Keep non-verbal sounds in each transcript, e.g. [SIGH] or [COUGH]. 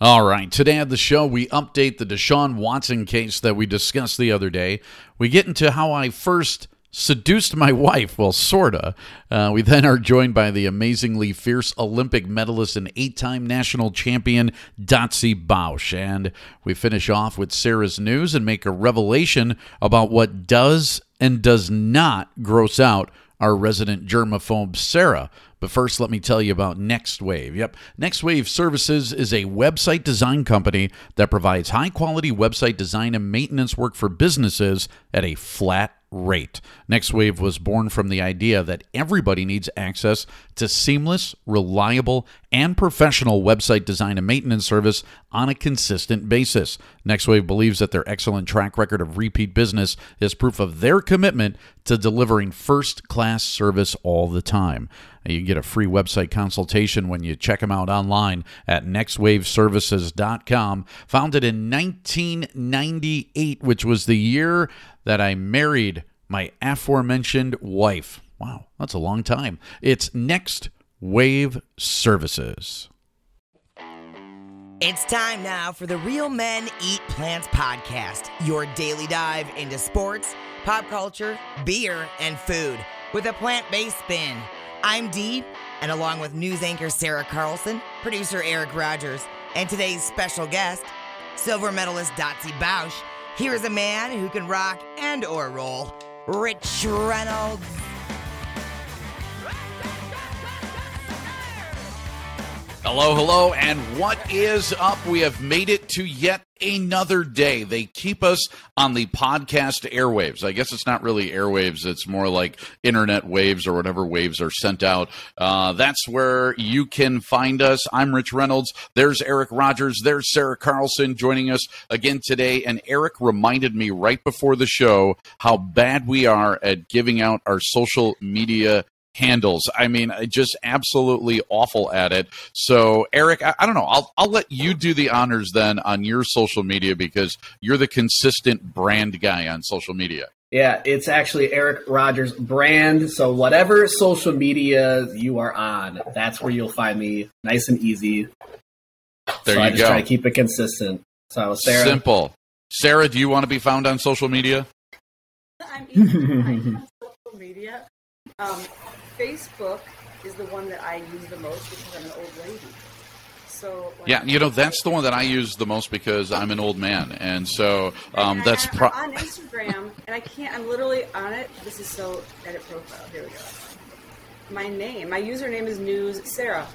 All right. Today on the show, we update the Deshaun Watson case that we discussed the other day. We get into how I first seduced my [LAUGHS] wife. Well, sorta. Uh, we then are joined by the amazingly fierce Olympic medalist and eight-time national champion Dotsie Bausch, and we finish off with Sarah's news and make a revelation about what does and does not gross out our resident germaphobe Sarah. But first, let me tell you about Next Wave. Yep, Next Wave Services is a website design company that provides high quality website design and maintenance work for businesses at a flat rate. NextWave was born from the idea that everybody needs access to seamless, reliable, and professional website design and maintenance service on a consistent basis. NextWave believes that their excellent track record of repeat business is proof of their commitment to delivering first class service all the time. You get a free website consultation when you check them out online at nextwaveservices.com. Founded in 1998, which was the year that I married my aforementioned wife. Wow, that's a long time. It's Next Wave Services. It's time now for the Real Men Eat Plants podcast, your daily dive into sports, pop culture, beer, and food with a plant based spin. I'm Dee, and along with news anchor Sarah Carlson, producer Eric Rogers, and today's special guest, silver medalist Dotsie Bausch, here is a man who can rock and or roll, Rich Reynolds. Hello, hello, and what is up? We have made it to yet another day. They keep us on the podcast airwaves. I guess it's not really airwaves, it's more like internet waves or whatever waves are sent out. Uh, that's where you can find us. I'm Rich Reynolds. There's Eric Rogers. There's Sarah Carlson joining us again today. And Eric reminded me right before the show how bad we are at giving out our social media handles. I mean, just absolutely awful at it. So, Eric, I, I, don't know. I'll I'll let you do the honors then on your social media because you're the consistent brand guy on social media. Yeah, it's actually Eric Rogers brand. So whatever social media you are on, that's where you'll find me. Nice and easy. There so you I just go. Try to keep it consistent. So Sarah, simple. Sarah, do you want to be found on social media? I'm easy on social media. Um, Facebook is the one that I use the most because I'm an old lady. So like, Yeah, you know that's the one that I use the most because I'm an old man, and so um, and that's pro- on Instagram, and I can't. I'm literally on it. This is so edit profile. Here we go. My name, my username is News Sarah.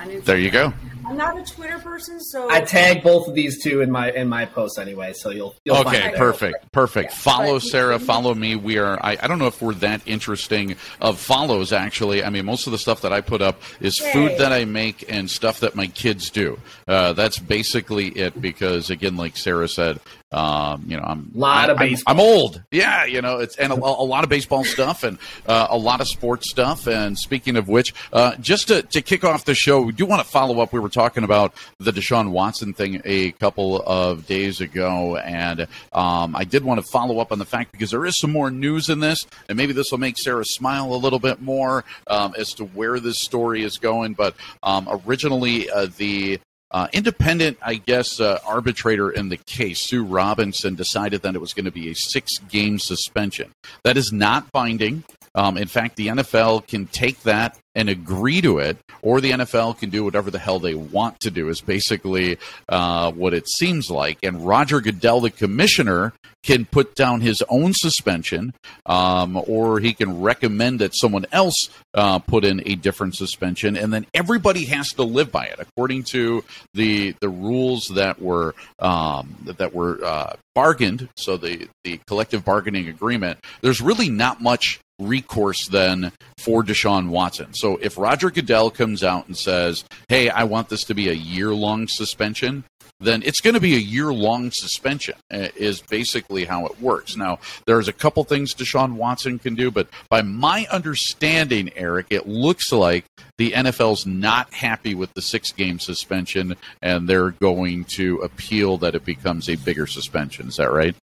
On Instagram. there. You go. I'm not a Twitter person, so I tag both of these two in my in my posts anyway, so you'll you'll find Okay, there. perfect, perfect. Yeah. Follow But- Sarah, follow me. We are. I, I don't know if we're that interesting of follows. Actually, I mean, most of the stuff that I put up is food that I make and stuff that my kids do. Uh, that's basically it. Because again, like Sarah said, um, you know, I'm Lot of I- I'm- I'm, old. Yeah, you know, it's and a, a lot of baseball stuff and uh, a lot of sports stuff. And speaking of which, uh, just to, to kick off the show, we do want to follow up. We were talking about the Deshaun Watson thing a couple of days ago, and um, I did want to follow up on the fact because there is some more news in this, and maybe this will make Sarah smile a little bit more um, as to where this story is going. But um, originally, uh, the uh, independent, I guess, uh, arbitrator in the case, Sue Robinson, decided that it was going to be a six game suspension. That is not binding. Um, in fact, the NFL can take that and agree to it, or the NFL can do whatever the hell they want to do, is basically uh, what it seems like. And Roger Goodell, the commissioner, can put down his own suspension, um, or he can recommend that someone else uh, put in a different suspension, and then everybody has to live by it according to the the rules that were um, that were uh, bargained. So the the collective bargaining agreement. There's really not much recourse then for Deshaun Watson. So if Roger Goodell comes out and says, "Hey, I want this to be a year long suspension," then it's going to be a year long suspension, uh, is basically how it works. Now, there's a couple things Deshaun Watson can do, but by my understanding, Eric, it looks like the NFL's not happy with the six game suspension and they're going to appeal that it becomes a bigger suspension. Is that right?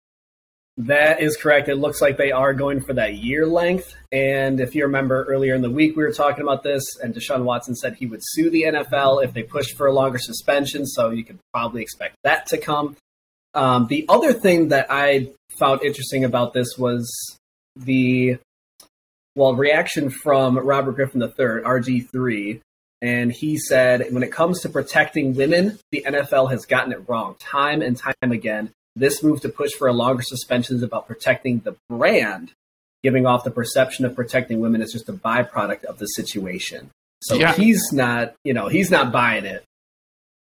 That is correct. It looks like they are going for that year length. And if you remember earlier in the week, we were talking about this, and Deshaun Watson said he would sue the NFL if they pushed for a longer suspension. So you could probably expect that to come. Um, the other thing that I found interesting about this was the well reaction from Robert Griffin III, RG3, and he said when it comes to protecting women, the NFL has gotten it wrong time and time again. This move to push for a longer suspension is about protecting the brand, giving off the perception of protecting women is just a byproduct of the situation. So Yeah. he's not, you know, he's not buying it.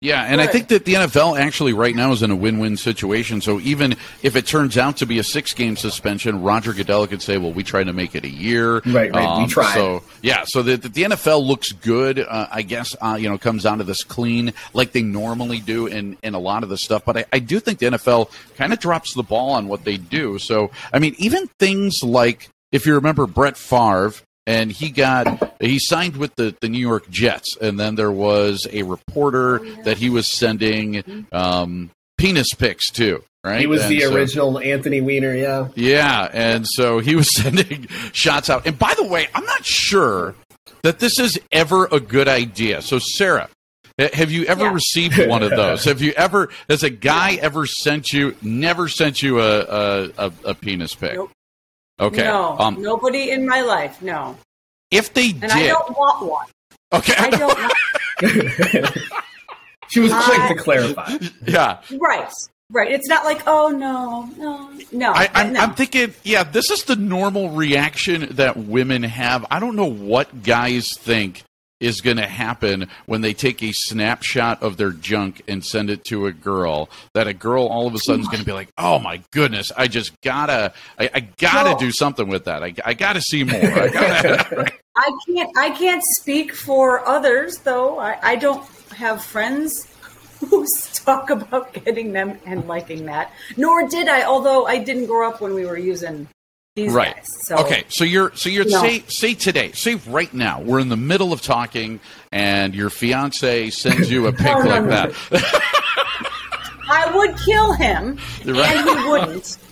Yeah, and I think that the NFL actually right now is in a win-win situation. So even if it turns out to be a six-game suspension, Roger Goodell could say, "Well, we tried to make it a year." Um, Right, right, we tried. So yeah, so the, the NFL looks good. Uh, I guess uh, you know comes down to this clean, like they normally do in in a lot of the stuff. But I, I do think the NFL kind of drops the ball on what they do. So I mean, even things like if you remember Brett Favre and he got he signed with the, the New York Jets, and then there was a reporter that he was sending um, penis pics to. Right, He was And the so- original Anthony Weiner, yeah. Yeah, and so he was [LAUGHS] sending shots out. And by the way, I'm not sure that this is ever a good idea. So, Sarah, have you ever Yeah. received one of those? [LAUGHS] have you ever? Has a guy ever sent you? Never sent you a a, a, a penis pic? Nope. Okay. No, Um, nobody in my life. No, if they and did, I don't want one. okay. I don't. want [LAUGHS] she was quick I- to clarify. yeah. Right, right. It's not like, oh no, no, no. I, I'm, no. I'm thinking, yeah, this is the normal reaction that women have. I don't know what guys think is going to happen when they take a snapshot of their junk and send it to a girl. That a girl all of a sudden is going to be like, "Oh my goodness, I just gotta, I, I gotta Well- do something with that. I, I gotta see more." I gotta, [LAUGHS] I can't. I can't speak for others, though. I, I don't have friends who [LAUGHS] talk about getting them and liking that. Nor did I, although I didn't grow up when we were using these right. guys. So Okay. So you're, so you're No. say, say today, say right now, we're in the middle of talking, and your fiance sends you a [LAUGHS] pic Oh, no, like no. that. I would kill him, Right. and he wouldn't. [LAUGHS]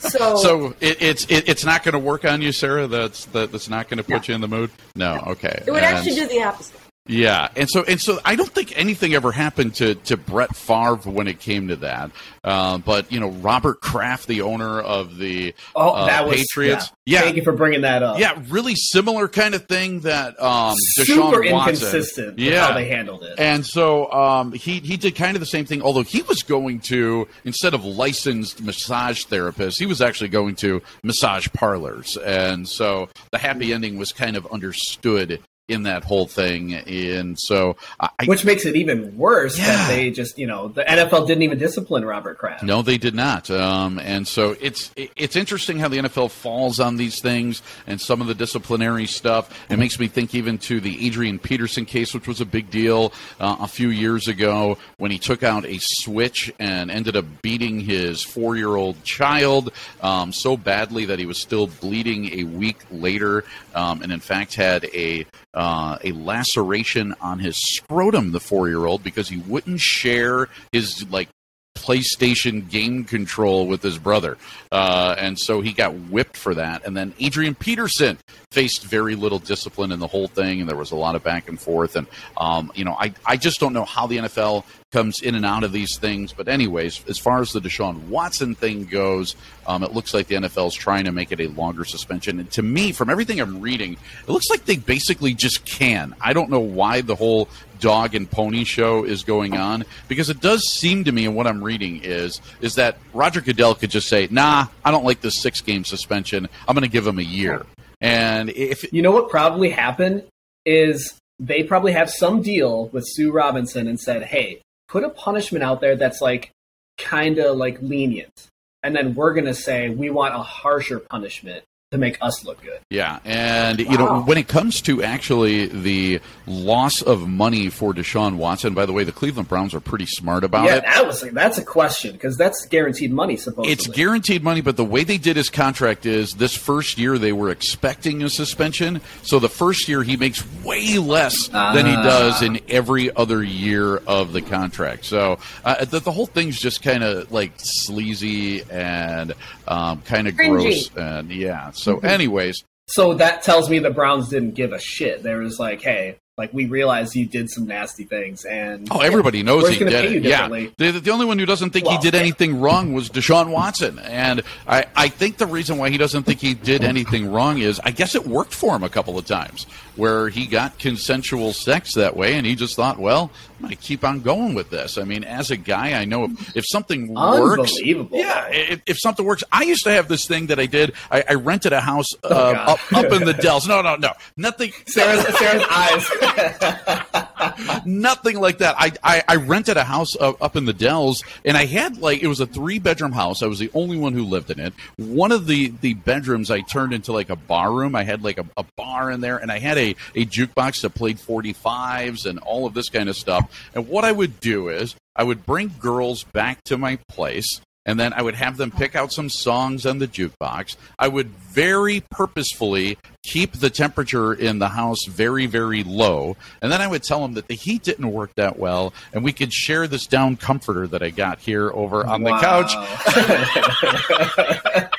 So, So it, it's it, it's not going to work on you, Sarah. That's that, that's not going to put you in the mood. No, okay. it would And- actually do the opposite. Yeah, and so and so, I don't think anything ever happened to to Brett Favre when it came to that. Uh, but you know, Robert Kraft, the owner of the Oh, uh, that was Patriots, Yeah. yeah, Thank you for bringing that up. yeah, really similar kind of thing that um, Deshaun Super Watson. inconsistent with Yeah. how they handled it. And so um, he he did kind of the same thing, although he was going to instead of licensed massage therapists, he was actually going to massage parlors, and so the happy ending was kind of understood in that whole thing. And so I, Which makes it even worse Yeah. that they just, you know, the NFL didn't even discipline Robert Kraft. No, they did not. Um, and so it's it's interesting how the NFL falls on these things and some of the disciplinary stuff. It makes me think even to the Adrian Peterson case, which was a big deal uh, a few years ago when he took out a switch and ended up beating his four year old child um, so badly that he was still bleeding a week later, um, and in fact had a uh, a laceration on his scrotum. The four year old because he wouldn't share his like PlayStation game control with his brother. Uh, and so he got whipped for that. And then Adrian Peterson faced very little discipline in the whole thing, and there was a lot of back and forth. And, um, you know, I, I just don't know how the NFL comes in and out of these things. But, anyways, as far as the Deshaun Watson thing goes, um, it looks like the NFL is trying to make it a longer suspension. And to me, from everything I'm reading, it looks like they basically just can. I don't know why the whole dog and pony show is going on because it does seem to me and what I'm reading is is that Roger Goodell could just say, "Nah, I don't like this 6-game suspension. I'm going to give him a year." And if You know what probably happened is they probably have some deal with Sue Robinson and said, "Hey, put a punishment out there that's like kind of like lenient." And then we're going to say we want a harsher punishment to make us look good. Yeah, and you know when it comes to actually the loss of money for Deshaun Watson. By the way, the Cleveland Browns are pretty smart about yeah, it. that was that's a question because that's guaranteed money supposedly. It's guaranteed money, but the way they did his contract is this first year they were expecting a suspension. So the first year he makes way less than he Ah. does in every other year of the contract. So uh, the, the whole thing's just kind of like sleazy and um, kind of gross. And yeah. So, Mm-hmm. anyways, So that tells me the Browns didn't give a shit. They was like, hey, like we realize you did some nasty things, and Oh, everybody knows We're he did it. Yeah, the, the only one who doesn't think he Well, did anything wrong was Deshaun Watson, and I, I think the reason why he doesn't think he did anything wrong is I guess it worked for him a couple of times where he got consensual sex that way, and he just thought, well, I'm going to keep on going with this. I mean, as a guy, I know if, if something works, yeah, if, if something works, I used to have this thing that I did. I, I rented a house uh, God. up up in the [LAUGHS] Dells. No, no, no, nothing. Sarah's, Sarah's eyes. [LAUGHS] [LAUGHS] Nothing like that. I, I, I rented a house up, up in the Dells, and I had like it was a three bedroom house. I was the only one who lived in it. One of the the bedrooms I turned into like a bar room. I had like a, a bar in there, and I had a a jukebox that played forty fives and all of this kind of stuff. And what I would do is I would bring girls back to my place. And then I would have them pick out some songs on the jukebox. I would very purposefully keep the temperature in the house very, very low. And then I would tell them that the heat didn't work that well, and we could share this down comforter that I got here over on the couch. [LAUGHS]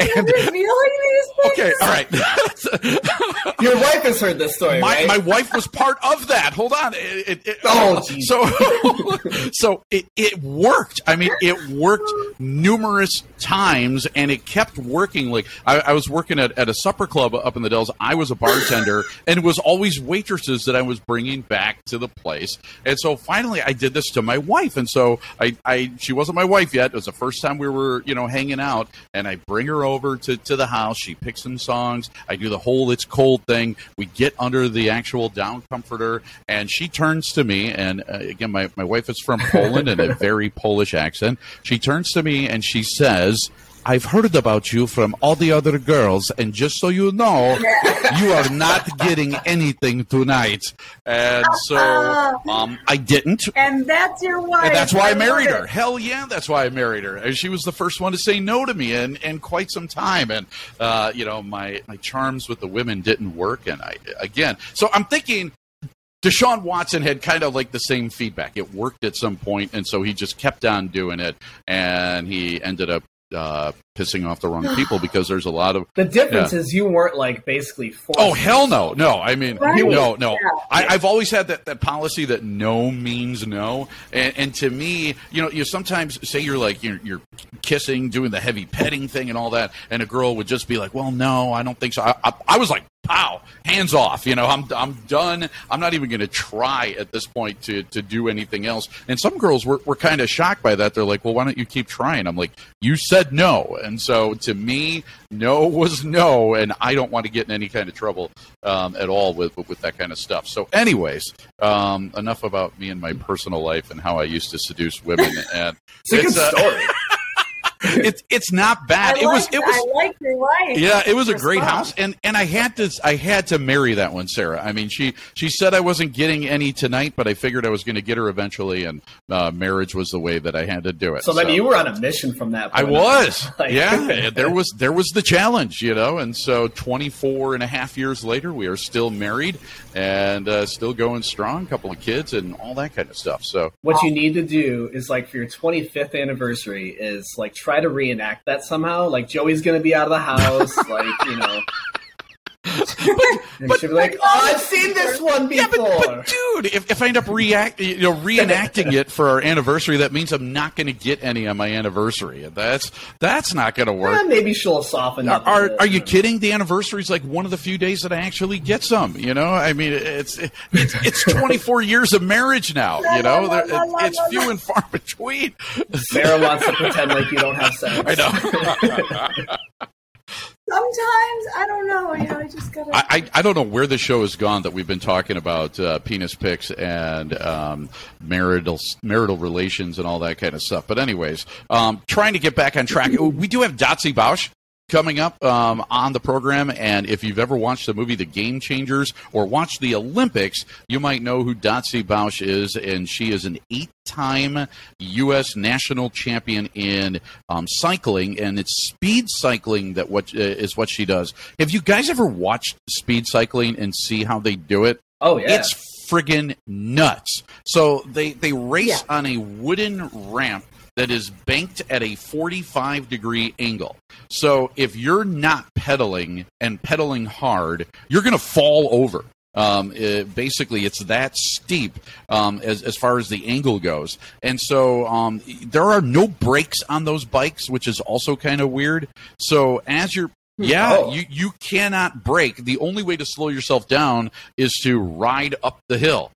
You're revealing these things? Okay, all right. [LAUGHS] Your wife has heard this story, my, right? my wife was part of that. Hold on. It, it, it- Oh, geez. so [LAUGHS] so it, it worked. I mean, it worked numerous times, and it kept working. Like I, I was working at, at a supper club up in the Dells. I was a bartender, and it was always waitresses that I was bringing back to the place. And so finally, I did this to my wife, and so I, I she wasn't my wife yet. It was the first time we were you know hanging out, and I bring her over to to the house. She picks some songs. I do the whole "It's Cold" thing. We get under the actual down comforter, and she turns to me. And uh, again, my, my wife is from Poland and a [LAUGHS] very Polish accent. She turns to me and she says, I've heard about you from all the other girls, and just so you know, you are not getting anything tonight. And so um, I didn't. And that's your wife. And that's why I married her. Hell yeah, that's why I married her. And she was the first one to say no to me in, in quite some time. And uh, you know, my my charms with the women didn't work. And I again, so I'm thinking. Deshaun Watson had kind of like the same feedback. It worked at some point, and so he just kept on doing it, and he ended up uh, pissing off the wrong [GASPS] people because there's a lot of the difference Yeah. is you weren't like basically forced. Oh hell no, no! I mean, Right. no, no. Yeah. I, I've always had that, that policy that no means no, and, and to me, you know, you sometimes say you're like you're, you're kissing, doing the heavy petting thing and all that, and a girl would just be like, "Well, no, I don't think so." I, I, I was like, "Pow, hands off!" You know, I'm I'm done. I'm not even going to try at this point to to do anything else. And some girls were were kind of shocked by that. They're like, "Well, why don't you keep trying?" I'm like, "You said no," and so to me, no was no, and I don't want to get in any kind of trouble um, at all with with that kind of stuff. So, anyways, um, enough about me and my personal life and how I used to seduce women. And It's a good uh, story. [LAUGHS] it's it's not bad. I it was it was I like your wife. yeah, it was a great Response. house, and and I had to I had to marry that one, Sarah. I mean, she she said I wasn't getting any tonight, but I figured I was going to get her eventually, and uh, marriage was the way that I had to do it. So then you were on a mission from that I was. [LAUGHS] Like- yeah, [LAUGHS] there was there was the challenge, you know. And so 24 and a half years later, we are still married and uh, still going strong, couple of kids and all that kind of stuff. So What you need to do is like for your 25th anniversary is like try to reenact that somehow. Like Joey's to be out of the house, like you know. [LAUGHS] and she'll be like, "Oh, I've seen this one yeah, before." but, but dude, if, if I end up react, you know, reenacting it for our anniversary, that means I'm not going to get any on my anniversary. That's that's not going to work. Eh, maybe she'll soften Are, are, bit. are you kidding? The anniversary is like one of the few days that I actually get some. You know, I mean, it's it's, it's 24 [LAUGHS] years of marriage now. You know, There- it- it's few and far [LAUGHS] between. Sarah wants to pretend like you don't have sex. [LAUGHS] I know. Sometimes I don't know. You know, I just gotta. I, I don't know where the show has gone that we've been talking about uh, penis pics and um, marital marital relations and all that kind of stuff. But anyways, um, trying to get back on track. We do have Dotsie Bausch coming up um, on the program. And if you've ever watched the movie The Game Changers or watched the Olympics, you might know who Dotsie Bausch is. And she is an eight time U.S. national champion in um, cycling, and it's speed cycling that what uh, is what she does. Have you guys ever watched speed cycling and see how they do it? Oh yeah, it's friggin' nuts. So they they race Yeah. on a wooden ramp that is banked at a 45 degree angle. So if you're not pedaling and pedaling hard, you're going to fall over. Um, it- basically, it's that steep um, as, as far as the angle goes. And so um, there are no brakes on those bikes, which is also kind of weird. So as you're yeah, Oh. you, you cannot brake. The only way to slow yourself down is to ride up the hill.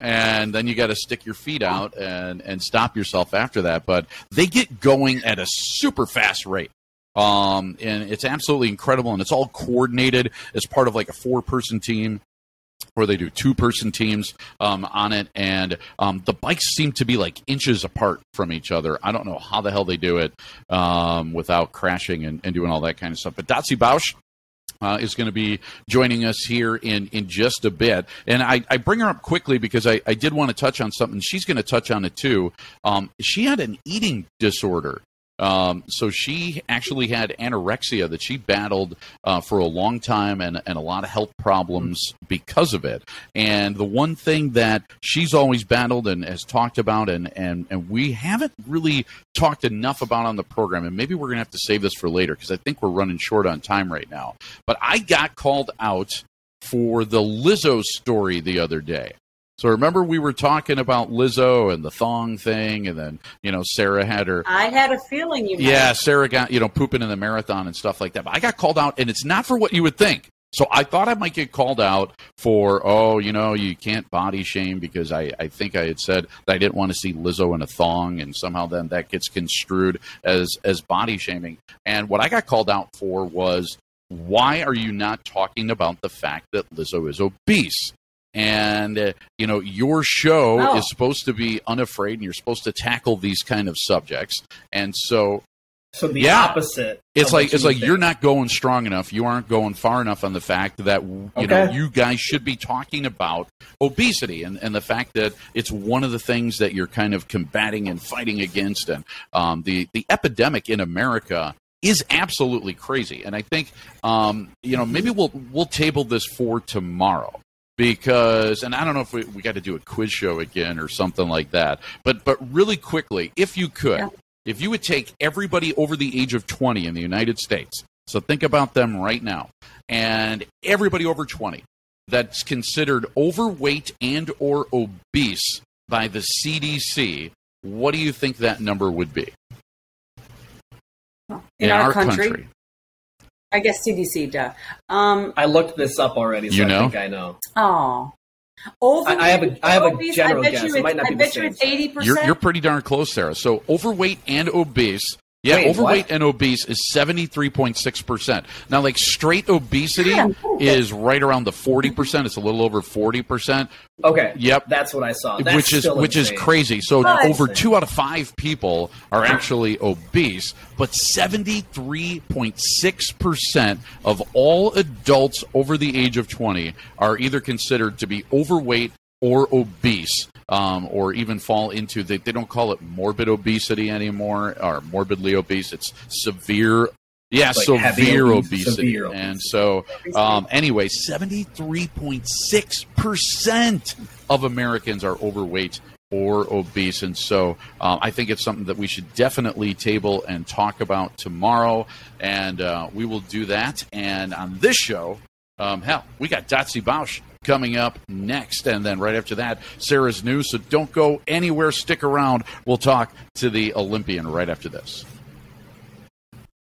And then you got to stick your feet out and, and stop yourself after that. But they get going at a super fast rate. Um, and it's absolutely incredible. And it's all coordinated as part of like a four person team where they do two person teams um, on it. And um, the bikes seem to be like inches apart from each other. I don't know how the hell they do it um, without crashing and, and doing all that kind of stuff. But Dotsie Bausch uh, is going to be joining us here in, in just a bit. And I, I bring her up quickly because I, I did want to touch on something. She's going to touch on it too. Um, she had an eating disorder. Um, so she actually had anorexia that she battled uh, for a long time and, and a lot of health problems because of it. And the one thing that she's always battled and has talked about, and, and, and we haven't really talked enough about on the program, and maybe we're going to have to save this for later because I think we're running short on time right now. But I got called out for the Lizzo story the other day. So remember we were talking about Lizzo and the thong thing, and then you know Sarah had her I had a feeling you. might. yeah, Sarah got you know pooping in the marathon and stuff like that. But I got called out, and it's not for what you would think. So I thought I might get called out for oh you know you can't body shame because I I think I had said that I didn't want to see Lizzo in a thong, and somehow then that gets construed as as body shaming. And what I got called out for was why are you not talking about the fact that Lizzo is obese? And uh, you know your show Oh. is supposed to be unafraid, and you're supposed to tackle these kind of subjects. And so So the Yeah. opposite. it's like it's you like think. you're not going strong enough. You aren't going far enough on the fact that you know you guys should be talking about obesity and, and the fact that it's one of the things that you're kind of combating and fighting against. And um, the the epidemic in America is absolutely crazy. And I think um, you know maybe we'll we'll table this for tomorrow because and I don't know if we, we got to do a quiz show again or something like that. But but really quickly, if you could, Yeah. if you would take everybody over the age of 20 in the United States, so think about them right now, and everybody over 20 that's considered overweight and or obese by the CDC, what do you think that number would be in, our, country, I guess CDC. Duh. Um. I looked this up already, so You I know? think I know. Oh. Over. I- I have a- I have a obese, general I bet guess. You It might not I be the bet you same. it's eighty percent. You're, you're pretty darn close, Sarah. So overweight and obese. Yeah, Wait, overweight what? and obese is 73.6%. Now, like straight obesity Yeah. is right around the 40%. It's a little over 40%. Okay. Yep. That's what I saw. That's which is which is crazy. So But- over two out of five people are actually obese, but seventy three point six percent of all adults over the age of twenty are either considered to be overweight or obese. Um, or even fall into they, they don't call it morbid obesity anymore or morbidly obese it's severe yeah Like severe obesity severe and so um, anyway 73.6% of Americans are overweight or obese. And so um, I think it's something that we should definitely table and talk about tomorrow. And uh, we will do that. And on this show, um, hell, we got Dotsie Bausch coming up next. And then right after that, Sarah's news. So don't go anywhere. Stick around. We'll talk to the Olympian right after this.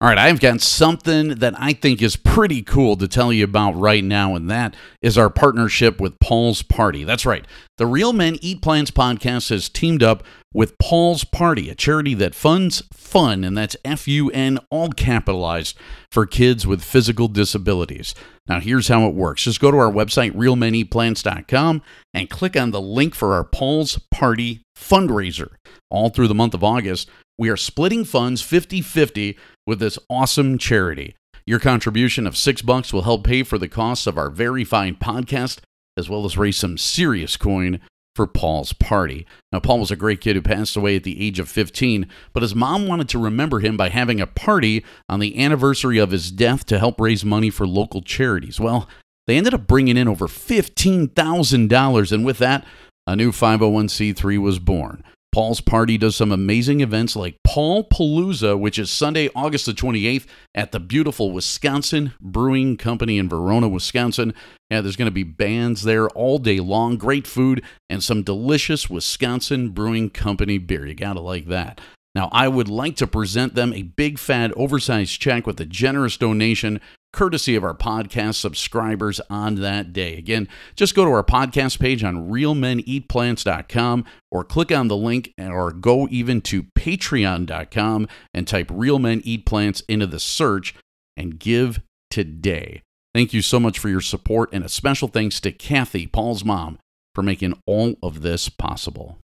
All right, I've got something that I think is pretty cool to tell you about right now, and that is our partnership with Paul's Party. That's right. The Real Men Eat Plants podcast has teamed up with Paul's Party, a charity that funds fun, and that's F U N, all capitalized, for kids with physical disabilities. Now, here's how it works just go to our website, realmeneatplants.com, and click on the link for our Paul's Party fundraiser. All through the month of August, we are splitting funds 50 50 with this awesome charity. Your contribution of six bucks will help pay for the costs of our very fine podcast, as well as raise some serious coin for Paul's party. Now, Paul was a great kid who passed away at the age of 15, but his mom wanted to remember him by having a party on the anniversary of his death to help raise money for local charities. Well, they ended up bringing in over $15,000, and with that, a new 501c3 was born. Paul's Party does some amazing events like Paul Palooza, which is Sunday, August the 28th at the beautiful Wisconsin Brewing Company in Verona, Wisconsin. Yeah, there's going to be bands there all day long, great food, and some delicious Wisconsin Brewing Company beer. You got to like that. Now, I would like to present them a big, fat, oversized check with a generous donation courtesy of our podcast subscribers on that day. Again, just go to our podcast page on realmeneatplants.com or click on the link or go even to patreon.com and type Real Men Eat Plants into the search and give today. Thank you so much for your support and a special thanks to Kathy, Paul's mom, for making all of this possible.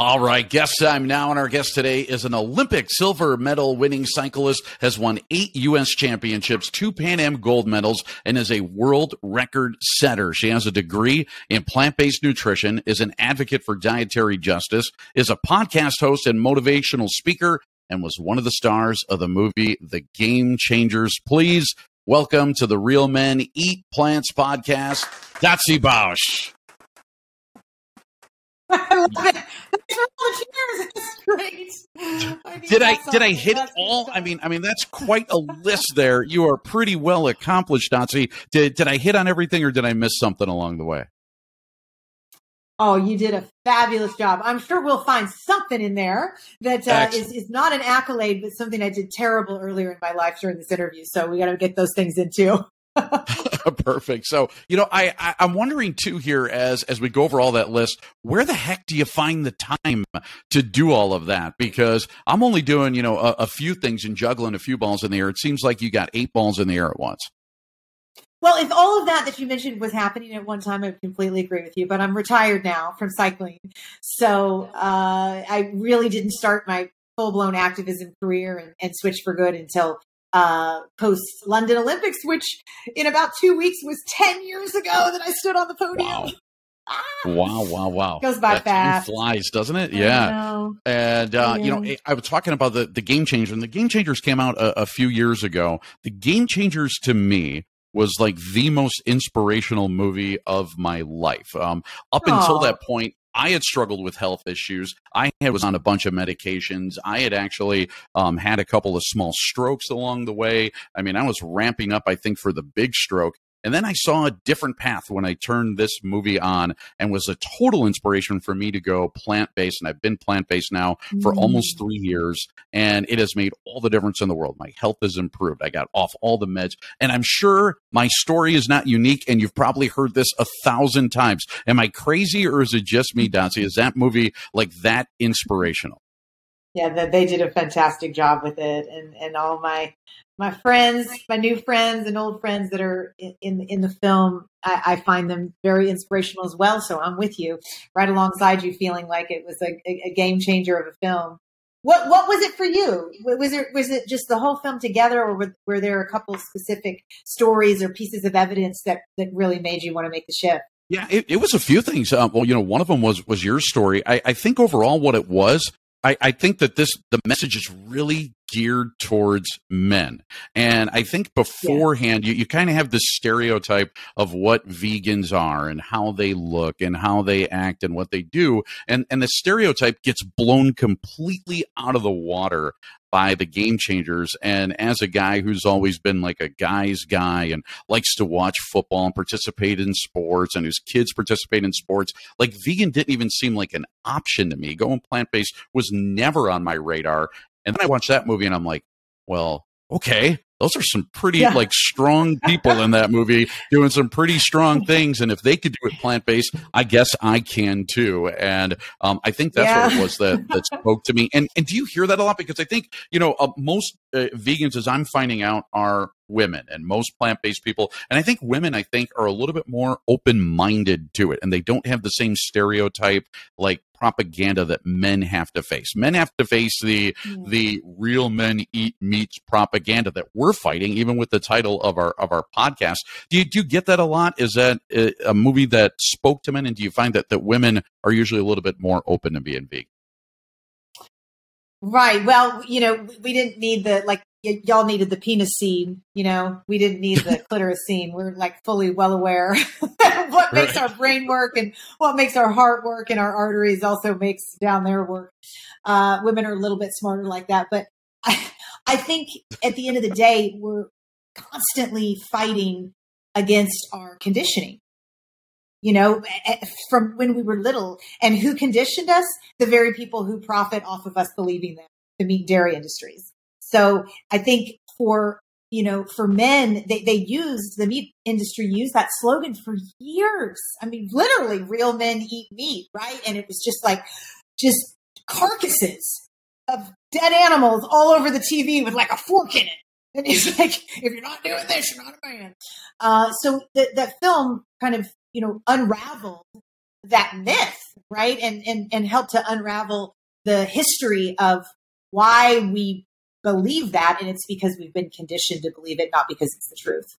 All right, guest time now, and our guest today is an Olympic silver medal winning cyclist, has won eight U.S. championships, two Pan Am gold medals, and is a world record setter. She has a degree in plant based nutrition, is an advocate for dietary justice, is a podcast host and motivational speaker, and was one of the stars of the movie The Game Changers. Please welcome to the Real Men Eat Plants podcast, Dotsie Bausch. I love it. Thanks for all the cheers. It's great. I need Did I did I hit it all? stuff. I mean, I mean that's quite a list there. You are pretty well accomplished, Dotsie. Did did I hit on everything, or did I miss something along the way? Oh, you did a fabulous job. I'm sure we'll find something in there that uh, is, is not an accolade, but something I did terrible earlier in my life during this interview. So we got to get those things in too. [LAUGHS] [LAUGHS] Perfect. So you know, I, I I'm wondering too here as as we go over all that list, where the heck do you find the time to do all of that? Because I'm only doing you know a, a few things and juggling a few balls in the air. It seems like you got eight balls in the air at once. Well, if all of that that you mentioned was happening at one time, I would completely agree with you. But I'm retired now from cycling, so uh, I really didn't start my full blown activism career and, and switch for good until uh, post London Olympics, which in about two weeks was ten years ago that I stood on the podium. Wow. [LAUGHS] Ah! Wow! Wow! Wow! Goes by That fast. flies, doesn't it? I Yeah. And uh, you know, I was talking about the the Game Changers, and the Game Changers came out a, a few years ago. The Game Changers to me was like the most inspirational movie of my life. Um, up until that point, I had struggled with health issues. I had, was on a bunch of medications. I had actually um, had a couple of small strokes along the way. I mean, I was ramping up, I think, for the big stroke. And then I saw a different path when I turned this movie on and was a total inspiration for me to go plant based. And I've been plant based now for Mm. almost three years. And it has made all the difference in the world. My health has improved. I got off all the meds. And I'm sure my story is not unique. And you've probably heard this a thousand times. Am I crazy or is it just me, Dotsie? Is that movie like that inspirational? Yeah, that they did a fantastic job with it, and and all my my friends, my new friends and old friends that are in in, in the film, I, I find them very inspirational as well. So I'm with you, right alongside you, feeling like it was a, a, game changer of a film. What what was it for you? Was it was it just the whole film together, or were, were there a couple specific stories or pieces of evidence that that really made you want to make the shift? Yeah, it, it was a few things. Um, well, you know, one of them was was your story. I, I think overall, what it was, I, I think that this the message is really geared towards men, and I think beforehand you, you kind of have this stereotype of what vegans are and how they look and how they act and what they do, and and the stereotype gets blown completely out of the water by the game changers. And as a guy who's always been like a guy's guy and likes to watch football and participate in sports and whose kids participate in sports like vegan didn't even seem like an option to me. Going plant-based was never on my radar. And then i watched that movie and i'm like well okay those are some pretty Yeah. like strong people in that movie doing some pretty strong things and if they could do it plant-based i guess i can too and um, i think that's what it was that that spoke to me. And and do you hear that a lot? Because i think you know uh, most uh, vegans as i'm finding out are women and most plant-based people and i think women i think are a little bit more open-minded to it and they don't have the same stereotype like propaganda that men have to face. Men have to face the hmm. the real men eat meats propaganda that we're fighting, even with the title of our of our podcast. Do you do you get that a lot? Is that eh, a movie that spoke to men, and do you find that that women are usually a little bit more open to being vegan? Right. Well, you know, we didn't need the like y- y'all needed the penis scene. You know, we didn't need the [LAUGHS] clitoris scene. We're like fully well aware [LAUGHS] what makes Right. our brain work and what makes our heart work and our arteries also makes down there work. Uh, women are a little bit smarter like that, but I, [LAUGHS] I think at the end of the day, we're constantly fighting against our conditioning. You know, from when we were little, and who conditioned us? The very people who profit off of us believing them the meat dairy industries. So I think for you know for men they, they used the meat industry used that slogan for years. I mean literally real men eat meat, right? And it was just like just carcasses of dead animals all over the TV with like a fork in it. And it's [LAUGHS] like, if you're not doing this, you're not a man. Uh, so that film kind of, you know, unraveled that myth, right? And and and helped to unravel the history of why we believe that, and it's because we've been conditioned to believe it, not because it's the truth.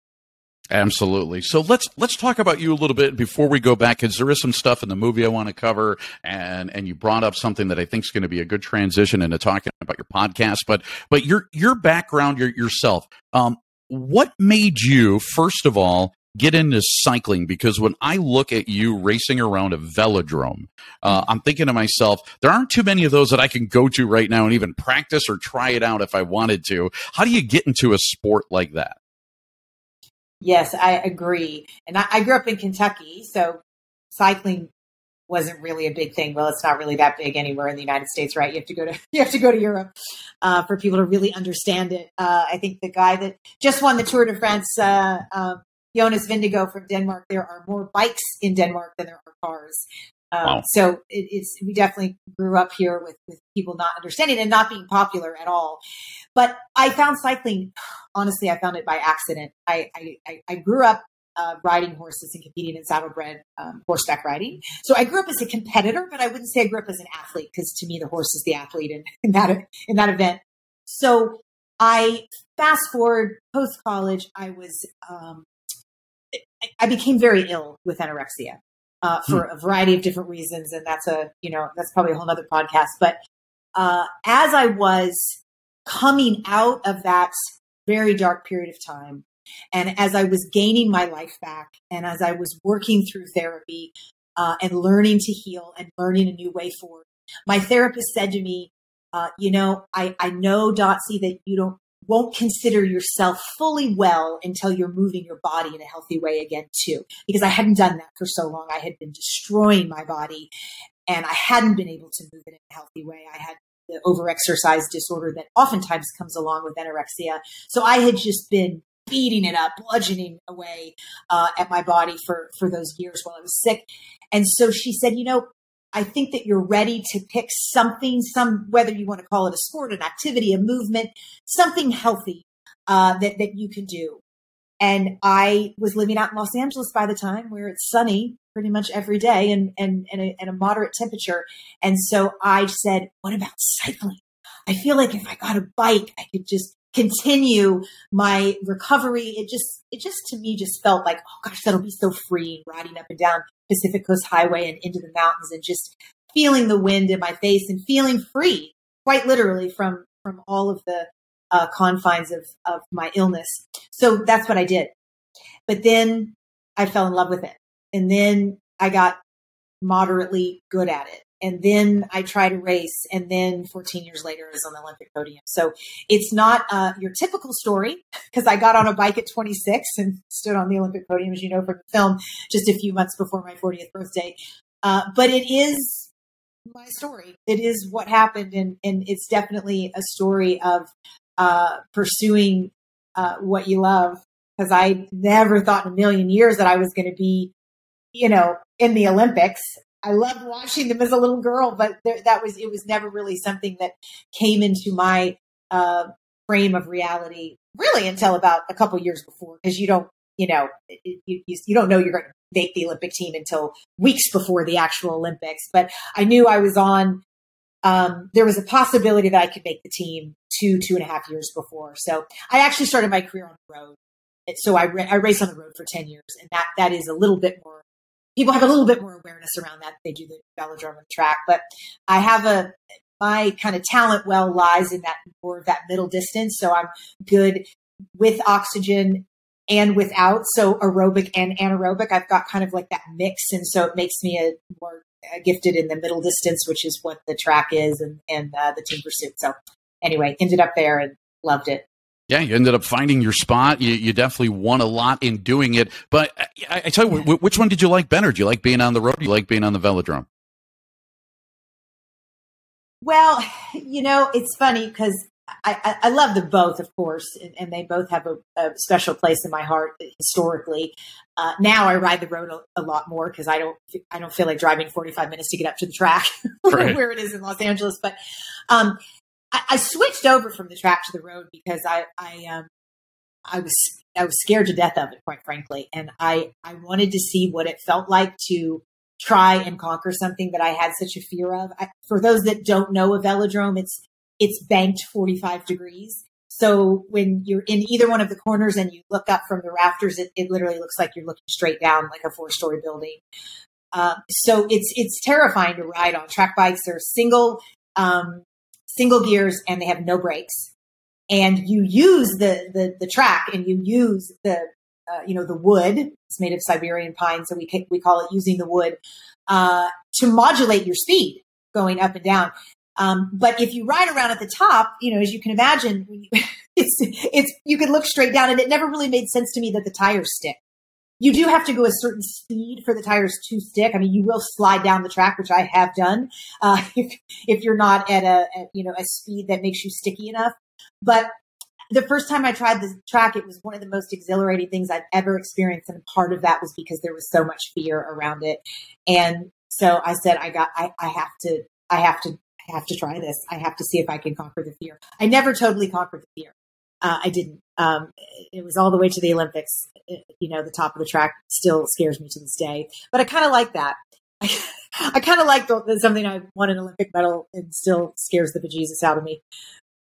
Absolutely. So let's let's talk about you a little bit before we go back, because there is some stuff in the movie I want to cover, and and you brought up something that I think is going to be a good transition into talking about your podcast. But but your your background, your yourself, um, what made you first of all get into cycling? Because when I look at you racing around a velodrome, uh, I'm thinking to myself, there aren't too many of those that I can go to right now and even practice or try it out if I wanted to. How do you get into a sport like that? Yes, I agree. And I, I grew up in Kentucky, so cycling wasn't really a big thing. Well, it's not really that big anywhere in the United States, right? You have to go to [LAUGHS] you have to go to Europe uh, for people to really understand it. Uh, I think the guy that just won the Tour de France, uh, um, Jonas Vingegaard from Denmark, there are more bikes in Denmark than there are cars. Um, Wow. So it, it's we definitely grew up here with with people not understanding and not being popular at all. But I found cycling. Honestly, I found it by accident. I I, I- grew up uh, riding horses and competing in saddlebred um, horseback riding. So I grew up as a competitor, but I wouldn't say I grew up as an athlete because to me the horse is the athlete in, in that in that event. So I fast forward post college. I was um, I- became very ill with anorexia uh, for a variety of different reasons, and that's a you know that's probably a whole other podcast. But uh, as I was coming out of that very dark period of time, and as I was gaining my life back, and as I was working through therapy uh, and learning to heal and learning a new way forward, my therapist said to me, uh, "You know, I I know Dotsie that you don't." Won't consider yourself fully well until you're moving your body in a healthy way again, too. Because I hadn't done that for so long. I had been destroying my body and I hadn't been able to move it in a healthy way. I had the overexercise disorder that oftentimes comes along with anorexia. So I had just been beating it up, bludgeoning away uh, at my body for for those years while I was sick. And so she said, you know, I think that you're ready to pick something, some whether you want to call it a sport, an activity, a movement, something healthy uh, that that you can do. And I was living out in Los Angeles by the time where it's sunny pretty much every day and and and a, and a moderate temperature. And so I said, what about cycling? I feel like if I got a bike, I could just continue my recovery. It just, it just to me just felt like, oh gosh, that'll be so freeing riding up and down Pacific Coast Highway and into the mountains and just feeling the wind in my face and feeling free, quite literally from, from all of the uh, confines of, of my illness. So that's what I did. But then I fell in love with it. And then I got moderately good at it. And then I tried to race, and then 14 years later, I was on the Olympic podium. So it's not uh, your typical story because I got on a bike at 26 and stood on the Olympic podium, as you know from the film, just a few months before my 40th birthday. Uh, but it is my story. It is what happened, and and it's definitely a story of uh, pursuing uh, what you love. Because I never thought in a million years that I was going to be, you know, in the Olympics. I loved watching them as a little girl, but there, that was it was never really something that came into my uh, frame of reality really until about a couple years before because you don't you know you, you, you don't know you're going to make the Olympic team until weeks before the actual Olympics. But I knew I was on. Um, there was a possibility that I could make the team two two and a half years before. So I actually started my career on the road. So I I raced on the road for ten years, and that that is a little bit more. People have a little bit more awareness around that. They do the velodrome and track, but I have a my kind of talent well lies in that more of that middle distance. So I'm good with oxygen and without. So aerobic and anaerobic, I've got kind of like that mix. And so it makes me a more gifted in the middle distance, which is what the track is and, and uh, the team pursuit. So anyway, ended up there and loved it. Yeah, you ended up finding your spot. You, you definitely won a lot in doing it. But I, I tell you, which one did you like better? Do you like being on the road? Do you like being on the velodrome? Well, you know, it's funny because I, I, love them both, of course, and, and they both have a, a, special place in my heart historically. Uh, now I ride the road a, a lot more because I don't I don't feel like driving 45 minutes to get up to the track [LAUGHS] right. where it is in Los Angeles. But um, I, I, switched over from the track to the road because I I um, I was I was scared to death of it, quite frankly, and I I wanted to see what it felt like to try and conquer something that I had such a fear of. I, for those that don't know a velodrome, it's it's banked 45 degrees. So when you're in either one of the corners and you look up from the rafters, it, it literally looks like you're looking straight down like a four story building. Uh, so it's it's terrifying to ride on track bikes. They're single um, single gears and they have no brakes. And you use the the, the track and you use the uh, you know, the wood. It's made of Siberian pine, so we we call it using the wood uh, to modulate your speed going up and down. Um, but if you ride around at the top, you know, as you can imagine, [LAUGHS] it's it's you can look straight down, and it never really made sense to me that the tires stick. You do have to go a certain speed for the tires to stick. I mean, you will slide down the track, which I have done, uh, [LAUGHS] if if you're not at a you know a speed that makes you sticky enough. But the first time I tried the track, it was one of the most exhilarating things I've ever experienced. And part of that was because there was so much fear around it. And so I said, I got, I, I have to, I have to, I have to try this. I have to see if I can conquer the fear. I never totally conquered the fear. Uh, I didn't. Um, it was all the way to the Olympics. It, you know, the top of the track still scares me to this day, but I kind of like that. [LAUGHS] I, I kind of like something I won an Olympic medal and still scares the bejesus out of me.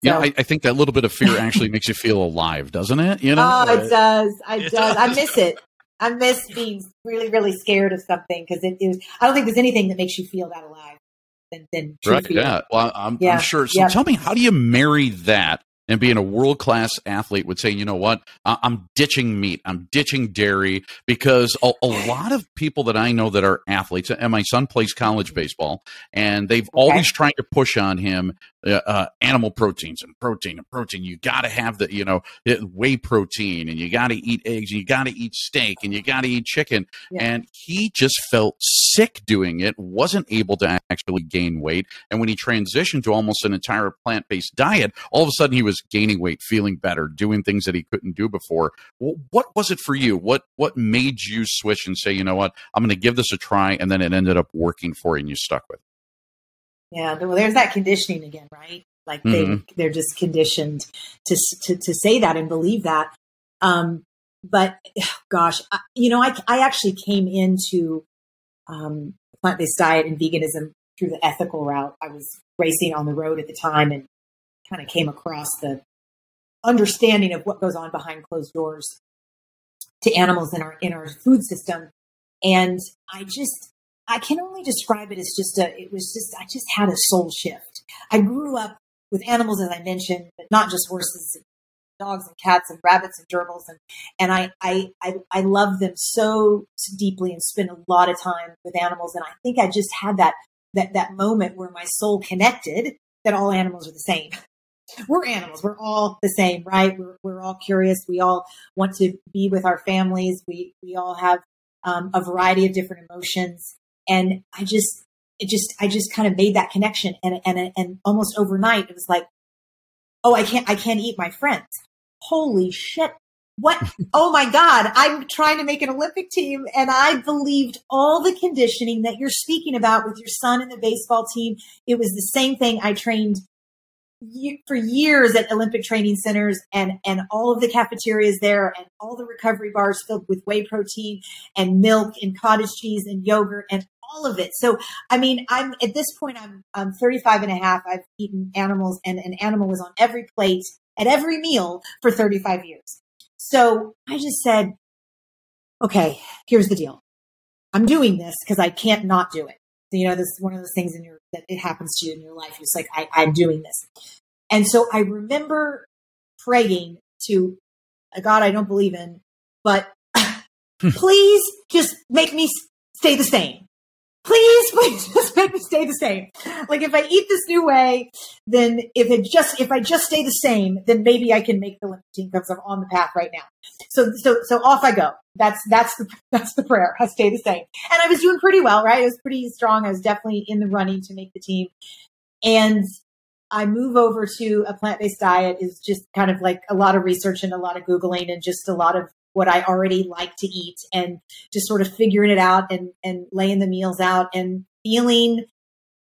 Yeah, I, I, think that little bit of fear actually makes you feel alive, doesn't it? You know, oh, it does. I it does. I miss it. I miss being really, really scared of something because it is. I don't think there's anything that makes you feel that alive than, than right. Fear. Yeah. Well, I'm, yeah. I'm sure. So yeah. tell me, how do you marry that and being a world class athlete would say, you know what, I'm ditching meat, I'm ditching dairy because a, a, lot of people that I know that are athletes, and my son plays college baseball, and they've okay. always tried to push on him uh, uh, animal proteins and protein and protein. You got to have the, you know, whey protein and you got to eat eggs and you got to eat steak and you got to eat chicken. Yeah. And he just felt sick doing it, wasn't able to actually gain weight. And when he transitioned to almost an entire plant based diet, all of a sudden he was gaining weight, feeling better, doing things that he couldn't do before. Well, what was it for you? What, what made you switch and say, you know what, I'm going to give this a try. And then it ended up working for you and you stuck with it? Yeah, well, there's that conditioning again, right? Like they mm-hmm. they're just conditioned to, to to say that and believe that. Um, but [SIGHS] gosh, I, you know, I I actually came into um, plant based diet and veganism through the ethical route. I was racing on the road at the time and kind of came across the understanding of what goes on behind closed doors to animals in our in our food system. And I just I can only describe it as just a, it was just, I just had a soul shift. I grew up with animals, as I mentioned, but not just horses, dogs and cats and rabbits and gerbils. And, and I, I, I, I love them so deeply and spend a lot of time with animals. And I think I just had that, that, that moment where my soul connected that all animals are the same. We're animals. We're all the same, right? We're, we're all curious. We all want to be with our families. We, we all have um, a variety of different emotions. And I just, it just, I just kind of made that connection. And, and, and almost overnight, it was like, oh, I can't, I can't eat my friends. Holy shit. What? [LAUGHS] oh my God. I'm trying to make an Olympic team. And I believed all the conditioning that you're speaking about with your son and the baseball team. It was the same thing I trained for years at Olympic training centers and, and all of the cafeterias there and all the recovery bars filled with whey protein and milk and cottage cheese and yogurt and all of it. So, I mean, I'm at this point, I'm, I'm 35 and a half. I've eaten animals and an animal was on every plate at every meal for 35 years. So I just said, okay, here's the deal. I'm doing this because I can't not do it. You know, this is one of those things in your that it happens to you in your life. It's like I, I'm doing this, and so I remember praying to a God I don't believe in, but [LAUGHS] please just make me stay the same please, [LAUGHS] please just make me stay the same. Like if I eat this new way, then if it just if I just stay the same, then maybe I can make the team because I'm on the path right now. So so so off I go. That's that's the [LAUGHS] that's the prayer. I stay the same. And I was doing pretty well, right? I was pretty strong. I was definitely in the running to make the team. And I move over to a plant based diet is just kind of like a lot of research and a lot of Googling and just a lot of what I already like to eat and just sort of figuring it out and, and laying the meals out and feeling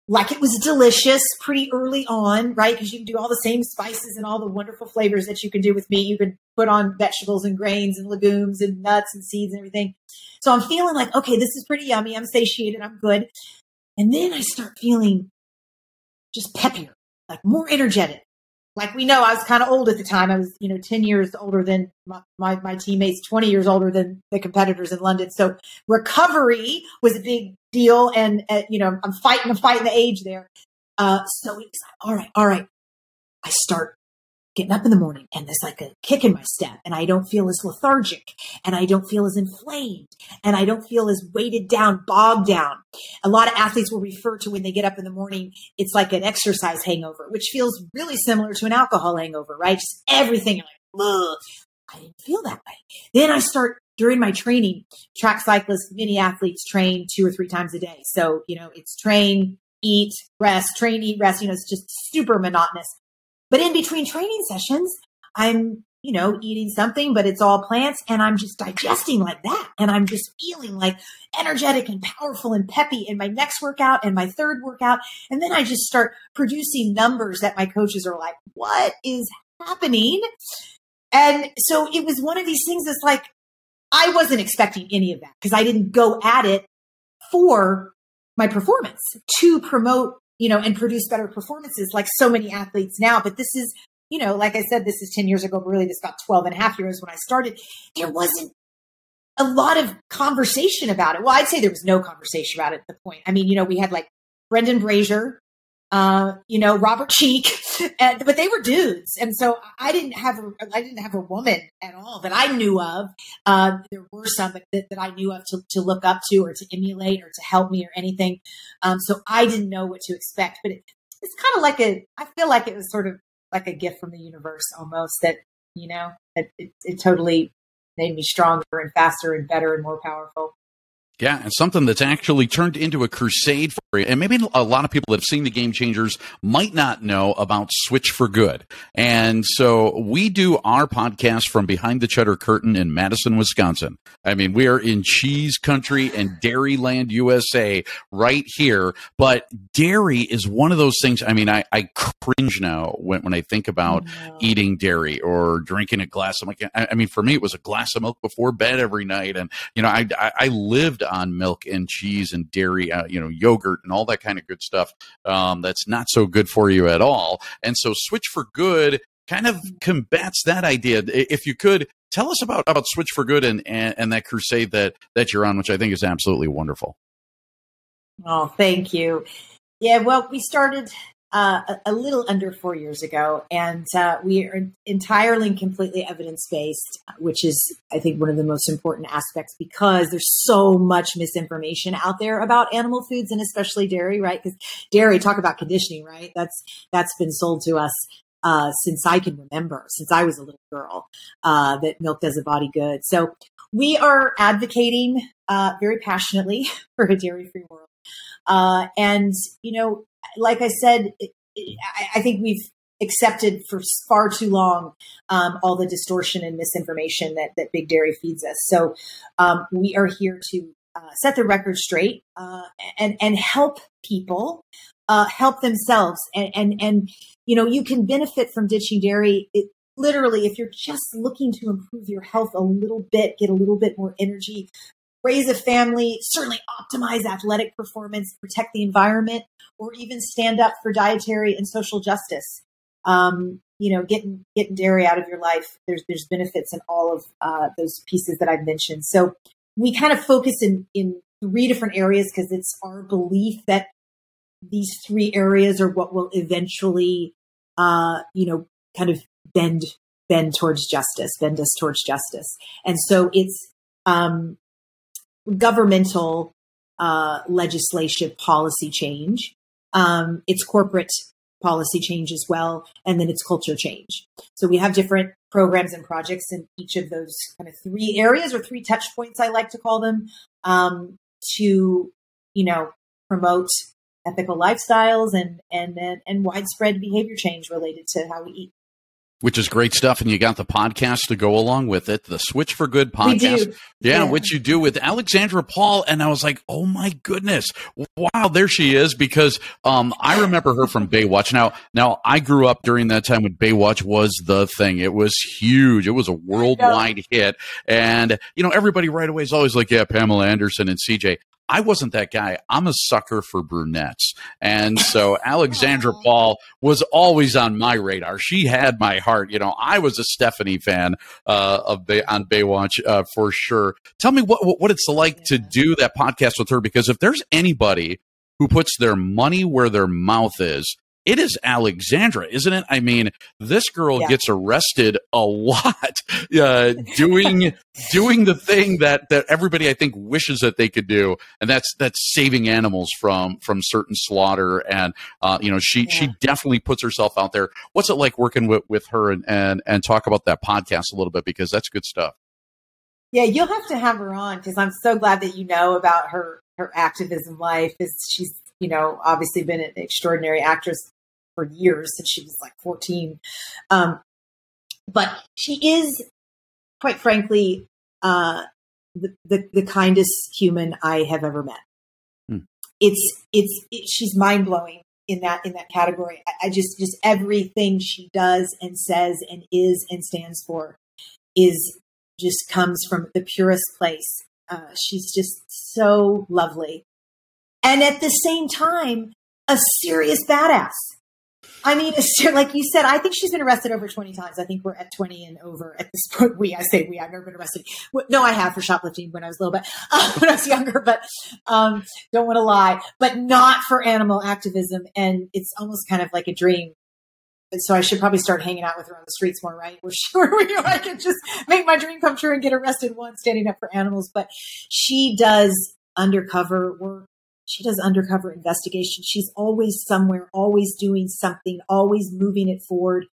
like it was delicious pretty early on, right? Because you can do all the same spices and all the wonderful flavors that you can do with meat. You can put on vegetables and grains and legumes and nuts and seeds and everything. So I'm feeling like, okay, this is pretty yummy. I'm satiated. I'm good. And then I start feeling just peppier, like more energetic, like we know I was kind of old at the time. I was, you know, 10 years older than my, my, my, teammates, 20 years older than the competitors in London. So recovery was a big deal. And, uh, you know, I'm fighting, I'm fighting the age there. Uh, so it was like, all right, all right. I start getting up in the morning and there's like a kick in my step and I don't feel as lethargic and I don't feel as inflamed and I don't feel as weighted down, bogged down. A lot of athletes will refer to when they get up in the morning, it's like an exercise hangover, which feels really similar to an alcohol hangover, right? Just everything like, Ugh. I didn't feel that way. Then I start during my training, track cyclists, many athletes train two or three times a day. So, you know, it's train, eat, rest, train, eat, rest. You know, it's just super monotonous. But in between training sessions, I'm, you know, eating something, but it's all plants and I'm just digesting like that. And I'm just feeling like energetic and powerful and peppy in my next workout and my third workout. And then I just start producing numbers that my coaches are like, what is happening? And so it was one of these things that's like, I wasn't expecting any of that because I didn't go at it for my performance to promote you know, and produce better performances like so many athletes now. But this is, you know, like I said, this is 10 years ago, but really this about 12 and a half years when I started. There wasn't a lot of conversation about it. Well, I'd say there was no conversation about it at the point. I mean, you know, we had like Brendan Brazier, uh, you know, Robert Cheeke, [LAUGHS] and, but they were dudes. And so I didn't have, a, I didn't have a woman at all that I knew of. Uh, there were some that, that, I knew of to, to look up to or to emulate or to help me or anything. Um, so I didn't know what to expect, but it, it's kind of like a, I feel like it was sort of like a gift from the universe almost that, you know, that it, it totally made me stronger and faster and better and more powerful. Yeah, and something that's actually turned into a crusade for you. And maybe a lot of people that have seen the game changers might not know about Switch for Good. And so we do our podcast from behind the cheddar curtain in Madison, Wisconsin. I mean, we are in cheese country and Dairyland, USA, right here. But dairy is one of those things. I mean, I, I cringe now when, when I think about no. eating dairy or drinking a glass of milk. I, I, mean, for me, it was a glass of milk before bed every night. And, you know, I, I, I lived on milk and cheese and dairy, uh, you know, yogurt and all that kind of good stuff. Um, that's not so good for you at all. And so Switch for Good kind of combats that idea. If you could tell us about, about Switch for Good and, and, and that crusade that, that you're on, which I think is absolutely wonderful. Oh, thank you. Yeah, well, we started uh, a, little under four years ago, and uh, we are entirely and completely evidence based, which is, I think, one of the most important aspects because there's so much misinformation out there about animal foods and especially dairy, right? Because dairy, talk about conditioning, right? That's that's been sold to us uh, since I can remember, since I was a little girl, uh, that milk does a body good. So we are advocating uh, very passionately [LAUGHS] for a dairy free world. Uh, and, you know, like I said, it, it, I, I, think we've accepted for far too long um, all the distortion and misinformation that, that big dairy feeds us. So um, we are here to uh, set the record straight uh, and and help people uh, help themselves and, and, and, you know, you can benefit from ditching dairy. It, literally, if you're just looking to improve your health a little bit, get a little bit more energy, raise a family, certainly optimize athletic performance, protect the environment, or even stand up for dietary and social justice. Um, you know, getting getting dairy out of your life. There's there's benefits in all of uh, those pieces that I've mentioned. So we kind of focus in in three different areas because it's our belief that these three areas are what will eventually, uh, you know, kind of bend bend towards justice, bend us towards justice. And so it's um, governmental uh, legislation policy change. Um, it's corporate policy change as well, and then it's culture change. So we have different programs and projects in each of those kind of three areas or three touch points, I like to call them, um, to you know promote ethical lifestyles and and and, and widespread behavior change related to how we eat which is great stuff. And you got the podcast to go along with it, the Switch for Good podcast. Yeah, yeah, which you do with Alexandra Paul. And I was like, oh my goodness, wow, there she is. Because um, I remember her from Baywatch. Now, now I grew up during that time when Baywatch was the thing. It was huge. It was a worldwide hit. And, you know, everybody right away is always like, yeah, Pamela Anderson and CJ. I wasn't that guy. I'm a sucker for brunettes. And so [LAUGHS] Alexandra Paul was always on my radar. She had my heart. You know, I was a Stephanie fan uh, of Bay- on Baywatch uh, for sure. Tell me what, what it's like to do that podcast with her because if there's anybody who puts their money where their mouth is, it is Alexandra, isn't it? I mean, this girl yeah. gets arrested a lot [LAUGHS] uh, doing doing the thing that that everybody I think wishes that they could do, and that's that's saving animals from from certain slaughter. And uh, you know, she yeah. she definitely puts herself out there. What's it like working with with her and and and talk about that podcast a little bit because that's good stuff. Yeah, you'll have to have her on because I'm so glad that you know about her her activism life. Is she's you know obviously been an extraordinary actress for years since she was like 14. Um, but she is, quite frankly, uh, the, the, the kindest human I have ever met. Hmm. It's, it's, it, she's mind blowing in that, in that category. I, I just, just everything she does and says and is and stands for is just comes from the purest place. Uh, she's just so lovely. And at the same time, a serious badass. I mean, like you said, I think she's been arrested over 20 times. I think we're at 20 and over at this point. [LAUGHS] We, I say we, I've never been arrested. No, I have for shoplifting when I was little bit, [LAUGHS] uh, when I was younger, but um, don't want to lie, but not for animal activism. And it's almost kind of like a dream. so I should probably start hanging out with her on the streets more, right? We're [LAUGHS] sure we, I can just make my dream come true and get arrested once standing up for animals. But she does undercover work she does undercover investigation. She's always somewhere, always doing something, always moving it forward.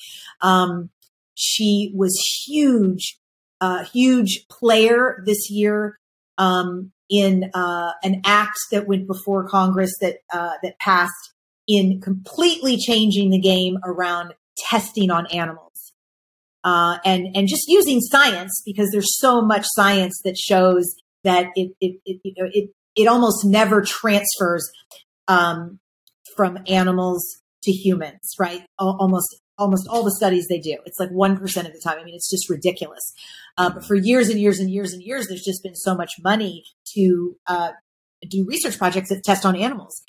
Um, she was huge, uh, huge player this year um, in uh, an act that went before Congress that uh, that passed in completely changing the game around testing on animals. Uh, and and just using science because there's so much science that shows that it it it, you know, it it almost never transfers um, from animals to humans, right? Almost almost all the studies they do. It's like 1% of the time. I mean, it's just ridiculous. Uh, but for years and years and years and years, there's just been so much money to uh, do research projects that test on animals.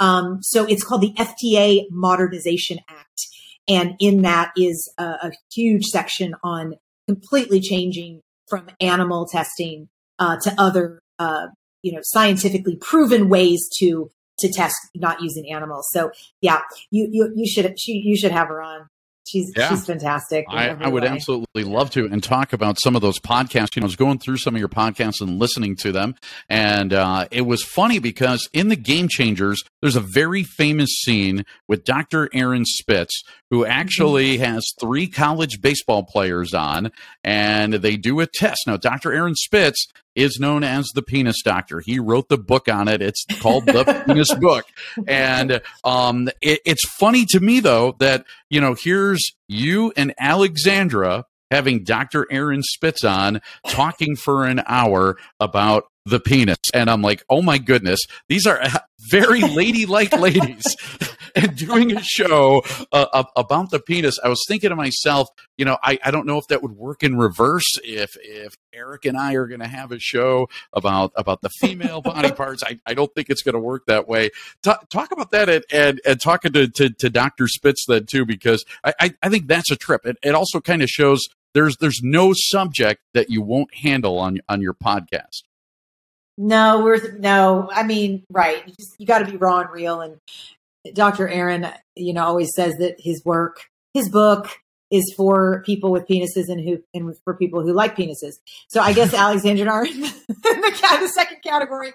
Um, so it's called the FDA Modernization Act. And in that is a, a huge section on completely changing from animal testing uh, to other uh, you know scientifically proven ways to to test not using animals. So yeah, you you you should she, you should have her on. She's yeah. she's fantastic. I, I, would way. absolutely love to and talk about some of those podcasts. You know, I was going through some of your podcasts and listening to them, and uh, it was funny because in the Game Changers, there's a very famous scene with Dr. Aaron Spitz, who actually mm-hmm. has three college baseball players on, and they do a test. Now, Dr. Aaron Spitz is known as the penis doctor. He wrote the book on it. It's called the [LAUGHS] penis book. And um, it, it's funny to me, though, that, you know, here's you and Alexandra having Dr. Aaron Spitz on talking for an hour about the penis. And I'm like, oh my goodness, these are very ladylike ladies [LAUGHS] [LAUGHS] doing a show uh, about the penis. I was thinking to myself, you know, I, I don't know if that would work in reverse if if Eric and I are going to have a show about about the female body [LAUGHS] parts. I, I don't think it's going to work that way. Talk, talk about that and, and, and talking to, to, to Dr. Spitz then too, because I, I, I think that's a trip. It, it also kind of shows there's there's no subject that you won't handle on on your podcast. No, we're no. I mean, right? You, just, you got to be raw and real. And Dr. Aaron, you know, always says that his work, his book, is for people with penises and who and for people who like penises. So I guess [LAUGHS] Alexandra and I are in [LAUGHS] the, the, the second category,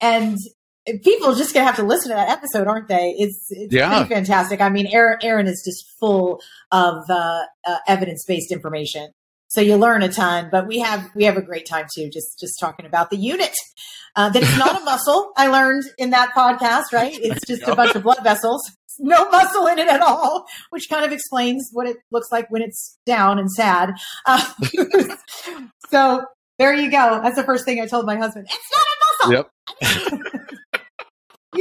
and people are just gonna have to listen to that episode, aren't they? It's it's yeah. pretty fantastic. I mean, Aaron, Aaron is just full of uh, uh, evidence based information, so you learn a ton. But we have we have a great time too, just just talking about the unit. Uh, that it's not a [LAUGHS] muscle. I learned in that podcast, right? It's just a bunch of blood vessels, no muscle in it at all, which kind of explains what it looks like when it's down and sad. Uh, [LAUGHS] so there you go. That's the first thing I told my husband. It's not a muscle. Yep. [LAUGHS]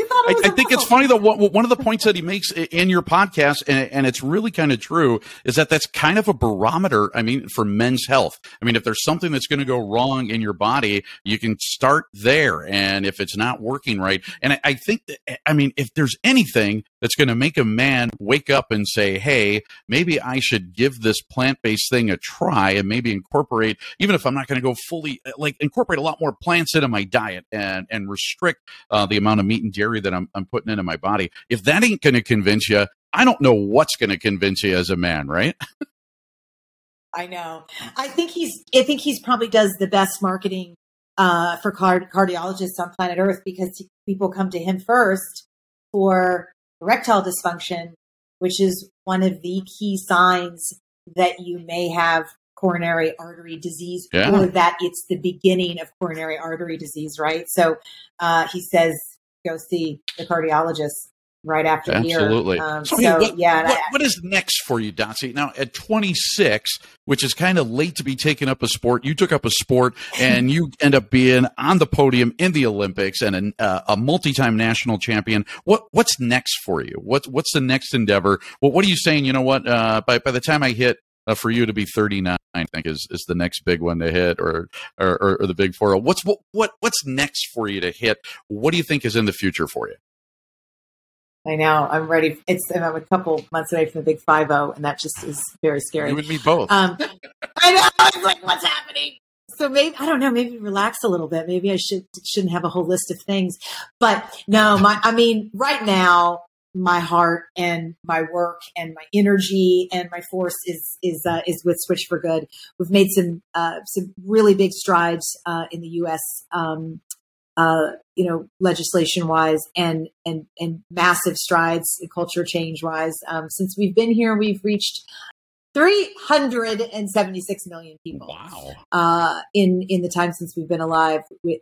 I, I think it's funny though. One of the points that he makes in your podcast, and, and it's really kind of true, is that that's kind of a barometer. I mean, for men's health. I mean, if there's something that's going to go wrong in your body, you can start there. And if it's not working right, and I, I think, that, I mean, if there's anything that's going to make a man wake up and say, "Hey, maybe I should give this plant-based thing a try, and maybe incorporate, even if I'm not going to go fully, like incorporate a lot more plants into my diet and and restrict uh, the amount of meat and dairy that I'm, I'm putting into my body. If that ain't going to convince you, I don't know what's going to convince you as a man, right? [LAUGHS] I know. I think he's. I think he's probably does the best marketing uh, for card- cardiologists on planet Earth because people come to him first for erectile dysfunction, which is one of the key signs that you may have coronary artery disease yeah. or that it's the beginning of coronary artery disease, right? So uh, he says, go see the cardiologist right after Absolutely. Um, so, so what, yeah. What, what is next for you, Dotsie? Now, at 26, which is kind of late to be taking up a sport, you took up a sport [LAUGHS] and you end up being on the podium in the Olympics and a, uh, a multi-time national champion. What What's next for you? What, what's the next endeavor? Well, what are you saying? You know what? Uh, by, by the time I hit uh, for you to be 39, I think is, is the next big one to hit or, or, or the big four. What's, what, what, what's next for you to hit? What do you think is in the future for you? I know. I'm ready. It's I'm a couple months away from the big five zero, and that just is very scary. You and me both. Um, I know. I like, what's happening? So maybe I don't know. Maybe relax a little bit. Maybe I should shouldn't have a whole list of things. But no, my I mean, right now, my heart and my work and my energy and my force is is uh, is with Switch for Good. We've made some uh, some really big strides uh, in the U.S. Um, uh, you know, legislation wise and, and, and massive strides culture change wise. Um, since we've been here, we've reached 376 million people. Wow. Uh, in, in the time since we've been alive with,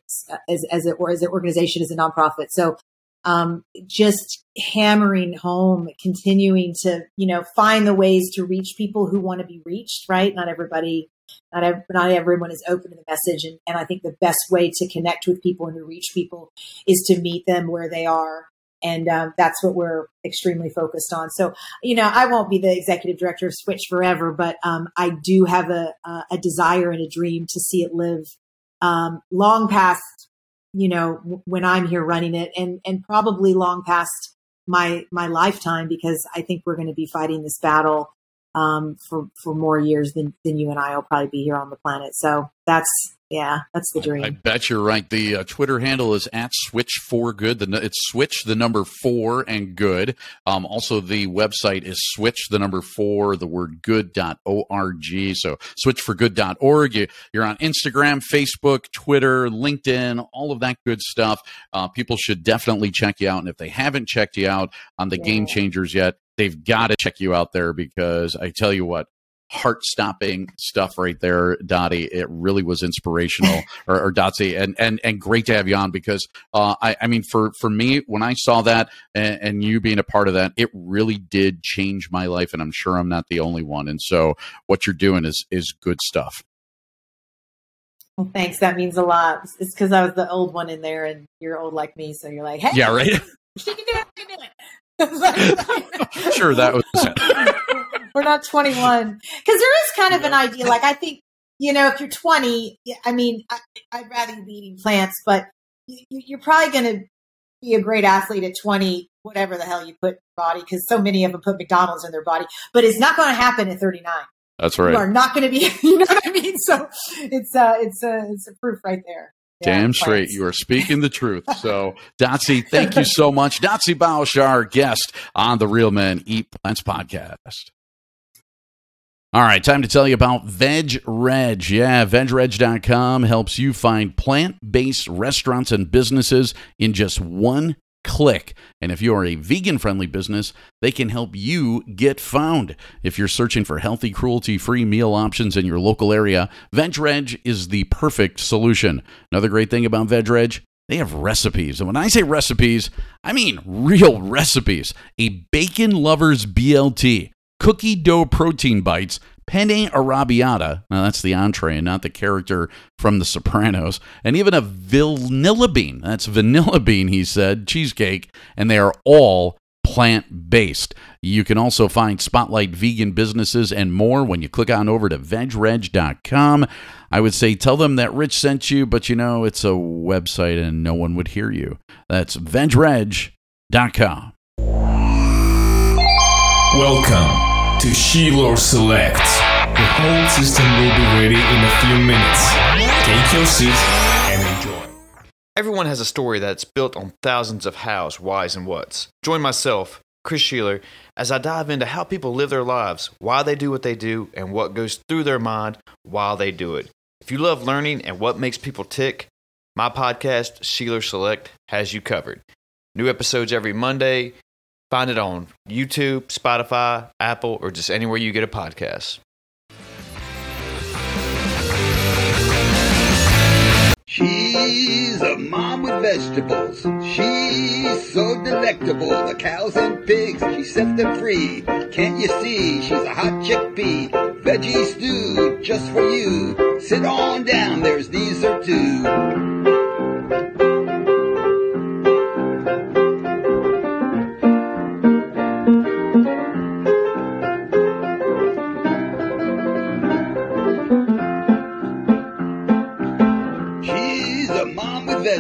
as, as it, or as an organization, as a nonprofit. So, um, just hammering home, continuing to, you know, find the ways to reach people who want to be reached, right? Not everybody not, every, not everyone is open to the message. And, and I think the best way to connect with people and to reach people is to meet them where they are. And um, that's what we're extremely focused on. So, you know, I won't be the executive director of Switch forever, but um, I do have a, a desire and a dream to see it live um, long past, you know, when I'm here running it, and and probably long past my my lifetime because I think we're going to be fighting this battle um, for for more years than than you and I will probably be here on the planet. So that's yeah, that's the dream. I, bet you're right. The uh, Twitter handle is at Switch for Good. The, it's Switch the number four and good. Um, also, the website is Switch the number four the word good dot org. So switchforgood.org. You, you're on Instagram, Facebook, Twitter, LinkedIn, all of that good stuff. Uh, people should definitely check you out. And if they haven't checked you out on the yeah. Game Changers yet, they've got to check you out there because I tell you what, heart stopping stuff right there, Dottie. It really was inspirational, [LAUGHS] or, or Dotsie, and and and great to have you on because uh, I I mean for for me when I saw that and, and, you being a part of that, it really did change my life, and I'm sure I'm not the only one. And so what you're doing is is good stuff. Well, thanks. That means a lot. It's because I was the old one in there, and you're old like me, so you're like, hey, Yeah, right. she can do it. She can do it. Sure, that was [LAUGHS] it. We're not 21 because there is kind of an idea. Like I think you know, if you're 20, I mean, I, I'd rather you be eating plants, but you, you- you're probably going to be a great athlete at 20, whatever the hell you put in your body, because so many of them put McDonald's in their body. But it's not going to happen at 39. That's right. You are not going to be. [LAUGHS] You know what I mean? So it's uh, it's uh, it's a proof right there. Damn straight. You are speaking the truth. So, [LAUGHS] Dotsie, thank you so much. Dotsie Bausch, our guest on the Real Men Eat Plants podcast. All right, time to tell you about Veg Reg. Yeah, vegreg.com helps you find plant based restaurants and businesses in just one click. And if you are a vegan friendly business, they can help you get found. If you're searching for healthy, cruelty free meal options in your local area, VegReg is the perfect solution. Another great thing about VegReg, they have recipes. And when I say recipes, I mean real recipes. A bacon lover's BLT, cookie dough protein bites, penne arrabbiata. Now that's the entree and not the character from The Sopranos. And even a vanilla bean. That's vanilla bean, he said, cheesecake. And they are all plant based. You can also find Spotlight vegan businesses and more when you click on over to vegreg.com. I would say tell them that Rich sent you, but you know, it's a website and no one would hear you. That's vegreg.com. Welcome to Sheeler Select. The whole system will be ready in a few minutes. Take your seat and enjoy. Everyone has a story that's built on thousands of hows, whys, and whats. Join myself, Chris Sheeler, as I dive into how people live their lives, why they do what they do, and what goes through their mind while they do it. If you love learning and what makes people tick, my podcast, Sheeler Select, has you covered. New episodes every Monday. Find it on YouTube, Spotify, Apple, or just anywhere you get a podcast. She's a mom with vegetables. She's so delectable. The cows and pigs, she set them free. Can't you see? She's a hot chickpea. Veggie stew, just for you. Sit on down, there's dessert too. She's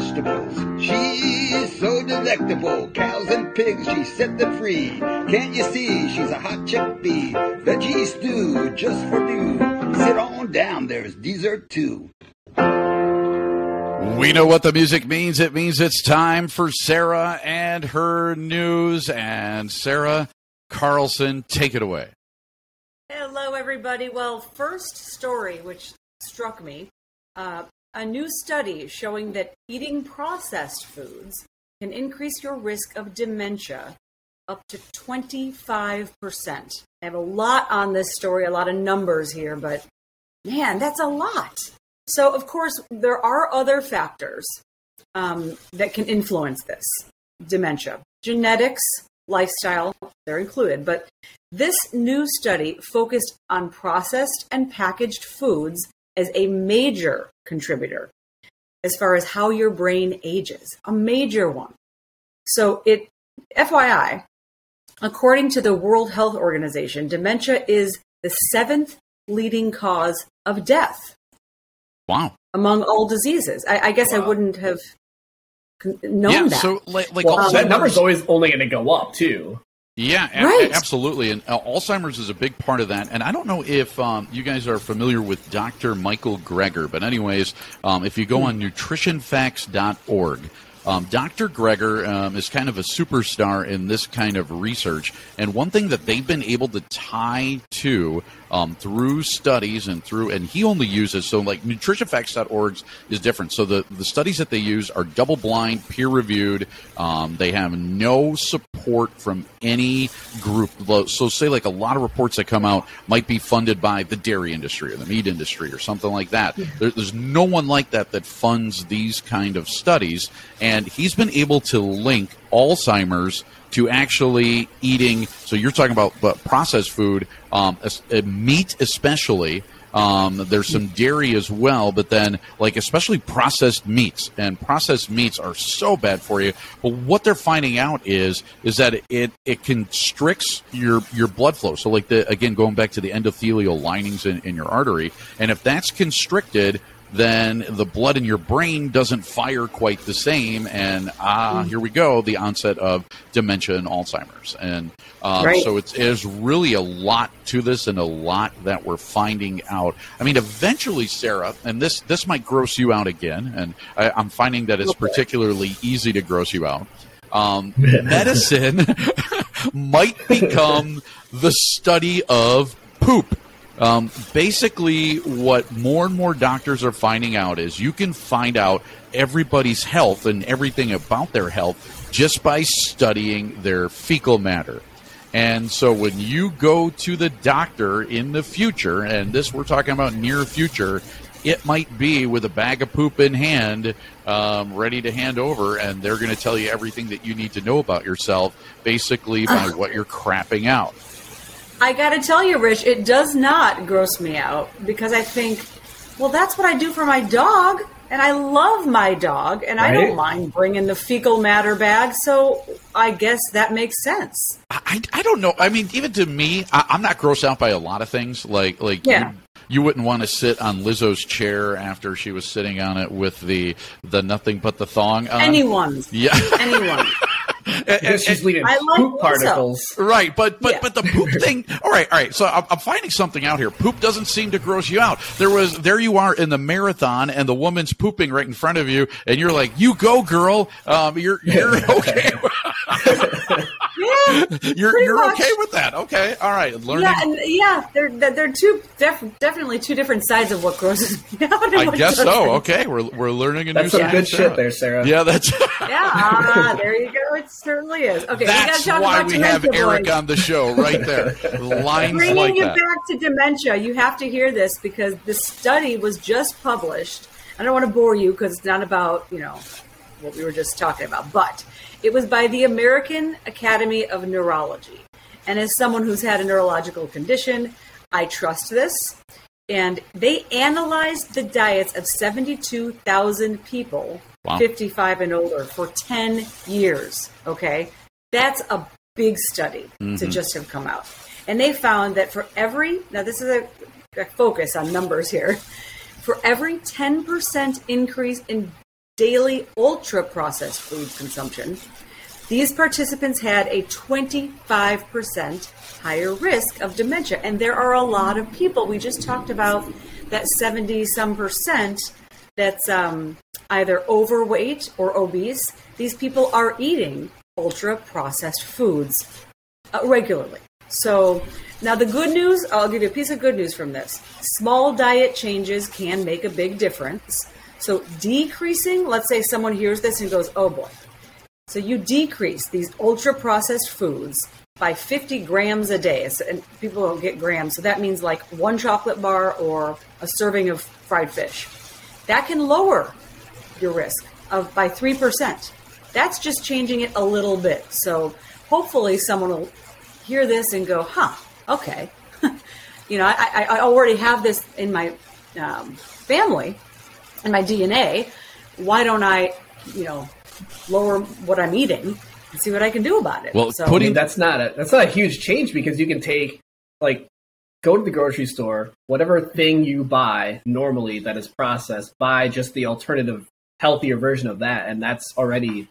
vegetables. She's so delectable. Cows and pigs, she set them free. Can't you see? She's a hot chickpea. Veggie stew, just for you. Sit on down, there's dessert too. We know what the music means. It means it's time for Sarah and her news. And Sarah Carlson, take it away. Hello, everybody. Well, first story, which struck me uh, a new study showing that eating processed foods can increase your risk of dementia up to 25%. I have a lot on this story, a lot of numbers here, but man, that's a lot. So, of course, there are other factors um, that can influence this dementia. Genetics, lifestyle, they're included. But this new study focused on processed and packaged foods as a major contributor as far as how your brain ages, a major one. So, it, FYI, according to the World Health Organization, dementia is the seventh leading cause of death Wow. among all diseases. I, I guess I wouldn't have con- known yeah, that. so like, like Well, that Alzheimer's- number's always only going to go up too. Yeah, a- Right. absolutely. And uh, Alzheimer's is a big part of that. And I don't know if um, you guys are familiar with Dr. Michael Greger, but anyways, um, if you go on nutritionfacts.org, um, Dr. Greger um, is kind of a superstar in this kind of research. And one thing that they've been able to tie to um, through studies and through, and he only uses, so like nutritionfacts.org is different. So the, the studies that they use are double blind, peer reviewed. Um, they have no support from any group. So say like a lot of reports that come out might be funded by the dairy industry or the meat industry or something like that. There, there's no one like that that funds these kind of studies. And he's been able to link Alzheimer's to actually eating. So you're talking about processed food, um, uh, meat especially. Um, there's some dairy as well, but then like especially processed meats and processed meats are so bad for you. But what they're finding out is is that it it constricts your your blood flow. So like the again going back to the endothelial linings in, in your artery, and if that's constricted, then the blood in your brain doesn't fire quite the same. And ah, Mm. here we go, the onset of dementia and Alzheimer's. And um, Right. so it's, there's really a lot to this and a lot that we're finding out. I mean, eventually, Sarah, and this, this might gross you out again, and I, I'm finding that it's particularly easy to gross you out. Um, [LAUGHS] medicine [LAUGHS] might become the study of poop. Um, basically, what more and more doctors are finding out is you can find out everybody's health and everything about their health just by studying their fecal matter. And so when you go to the doctor in the future, and this we're talking about near future, it might be with a bag of poop in hand, um, ready to hand over, and they're going to tell you everything that you need to know about yourself, basically by what you're crapping out. I got to tell you, Rich, it does not gross me out because I think, well, that's what I do for my dog, and I love my dog, and I don't mind bringing the fecal matter bag, so I guess that makes sense. I, I don't know. I mean, even to me, I, I'm not grossed out by a lot of things. Like like Yeah. you, you wouldn't want to sit on Lizzo's chair after she was sitting on it with the the nothing but the thong. On. Anyone's. Yeah. Anyone. [LAUGHS] Because she's leaving I like poop particles. Right, but but Yeah. but the poop [LAUGHS] thing. All right, all right. So I'm, I'm finding something out here. Poop doesn't seem to gross you out. There was there you are in the marathon, and the woman's pooping right in front of you, and you're like, "You go, girl. Um, you're you're [LAUGHS] okay. [LAUGHS] Yeah. you're you're much. okay with that. Okay, all right. Learning. Yeah, and yeah, they're they're they're two def- definitely two different sides of what grosses me out. [LAUGHS] I guess doesn't. so. Okay, we're we're learning a That's new some side good of shit there, Sarah. Yeah, that's [LAUGHS] Yeah, ah, there you go. It certainly is. Okay, we talk why about we have dementia, Eric boys. on the show right there. [LAUGHS] Lines Bringing like you that. back to dementia, you have to hear this because the study was just published. I don't want to bore you because it's not about you know what we were just talking about, but it was by the American Academy of Neurology. And as someone who's had a neurological condition, I trust this. And they analyzed the diets of 72,000 people, Wow. 55 and older, for 10 years. Okay. That's a big study to mm-hmm. just have come out. And they found that for every, now this is a, a focus on numbers here, [LAUGHS] for every 10% increase in daily ultra processed food consumption, these participants had a 25% higher risk of dementia. And there are a lot of people, we just talked about that 70 some percent that's um, either overweight or obese. These people are eating ultra processed foods uh, regularly. So now the good news, I'll give you a piece of good news from this. Small diet changes can make a big difference. So decreasing, let's say someone hears this and goes, "Oh boy." So you decrease these ultra processed foods by 50 grams a day. So- And people don't get grams, so that means like one chocolate bar or a serving of fried fish. That can lower your risk of by 3%. That's just changing it a little bit. So hopefully someone will hear this and go, huh, okay. [LAUGHS] you know, I, I, already have this in my um, family, in my DNA. Why don't I, you know, lower what I'm eating and see what I can do about it? Well, I putting mean, that's not a that's not a huge change because you can take like go to the grocery store, whatever thing you buy normally that is processed, buy just the alternative, healthier version of that, and that's already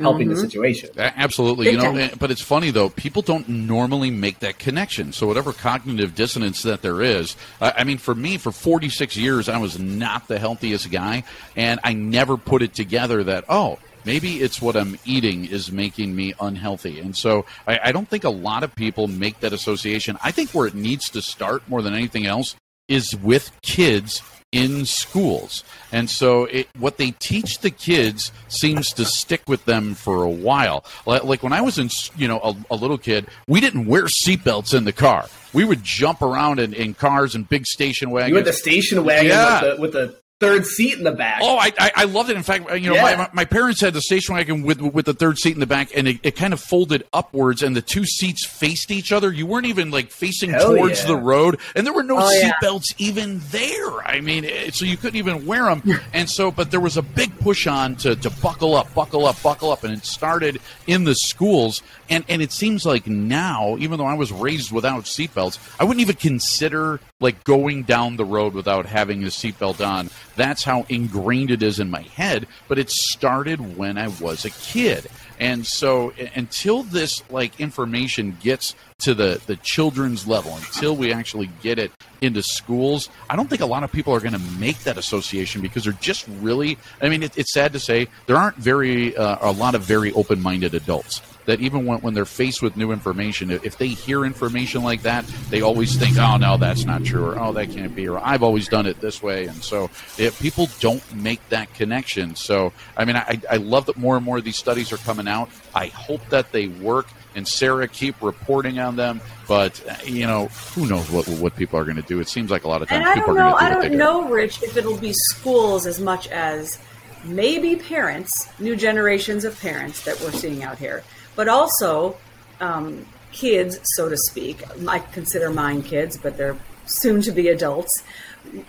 helping the Mhm. situation. Absolutely, Big you know. time. But it's funny though; people don't normally make that connection. So whatever cognitive dissonance that there is, I I mean, for me, for 46 years, I was not the healthiest guy, and I never put it together that oh, maybe it's what I'm eating is making me unhealthy. And so I, I don't think a lot of people make that association. I think where it needs to start more than anything else is with kids in schools. And so it, what they teach the kids seems to stick with them for a while. Like, when I was in, you know, a, a little kid, we didn't wear seatbelts in the car. We would jump around in, in cars and big station wagons. You had the station wagon Yeah. with the with the third seat in the back. Oh, I, I, I loved it. In fact, you know, Yeah. my, my parents had the station wagon with with the third seat in the back, and it, it kind of folded upwards, and the two seats faced each other. You weren't even like facing Hell towards yeah. the road, and there were no Oh, seat yeah. even there. I mean, it, so you couldn't even wear them. [LAUGHS] and so, but there was a big push on to to buckle up, buckle up, buckle up, and it started in the schools. And and it seems like now, even though I was raised without seatbelts, I wouldn't even consider like going down the road without having a seatbelt on. That's how ingrained it is in my head. But it started when I was a kid. And so until this like information gets to the, the children's level, until we actually get it into schools, I don't think a lot of people are going to make that association because they're just really, I mean, it, it's sad to say, there aren't very, uh, a lot of very open minded adults that even when, when they're faced with new information, if they hear information like that, they always think, oh, no, that's not true, or oh, that can't be, or I've always done it this way. And so if people don't make that connection. So, I mean, I, I love that more and more of these studies are coming out. I hope that they work. And Sarah, keep reporting on them. But, you know, who knows what what people are going to do. It seems like a lot of times And I people don't are know. going to do I don't do. know, Rich, if it'll be schools as much as maybe parents, new generations of parents that we're seeing out here, but also um, kids, so to speak. I consider mine kids, but they're soon to be adults.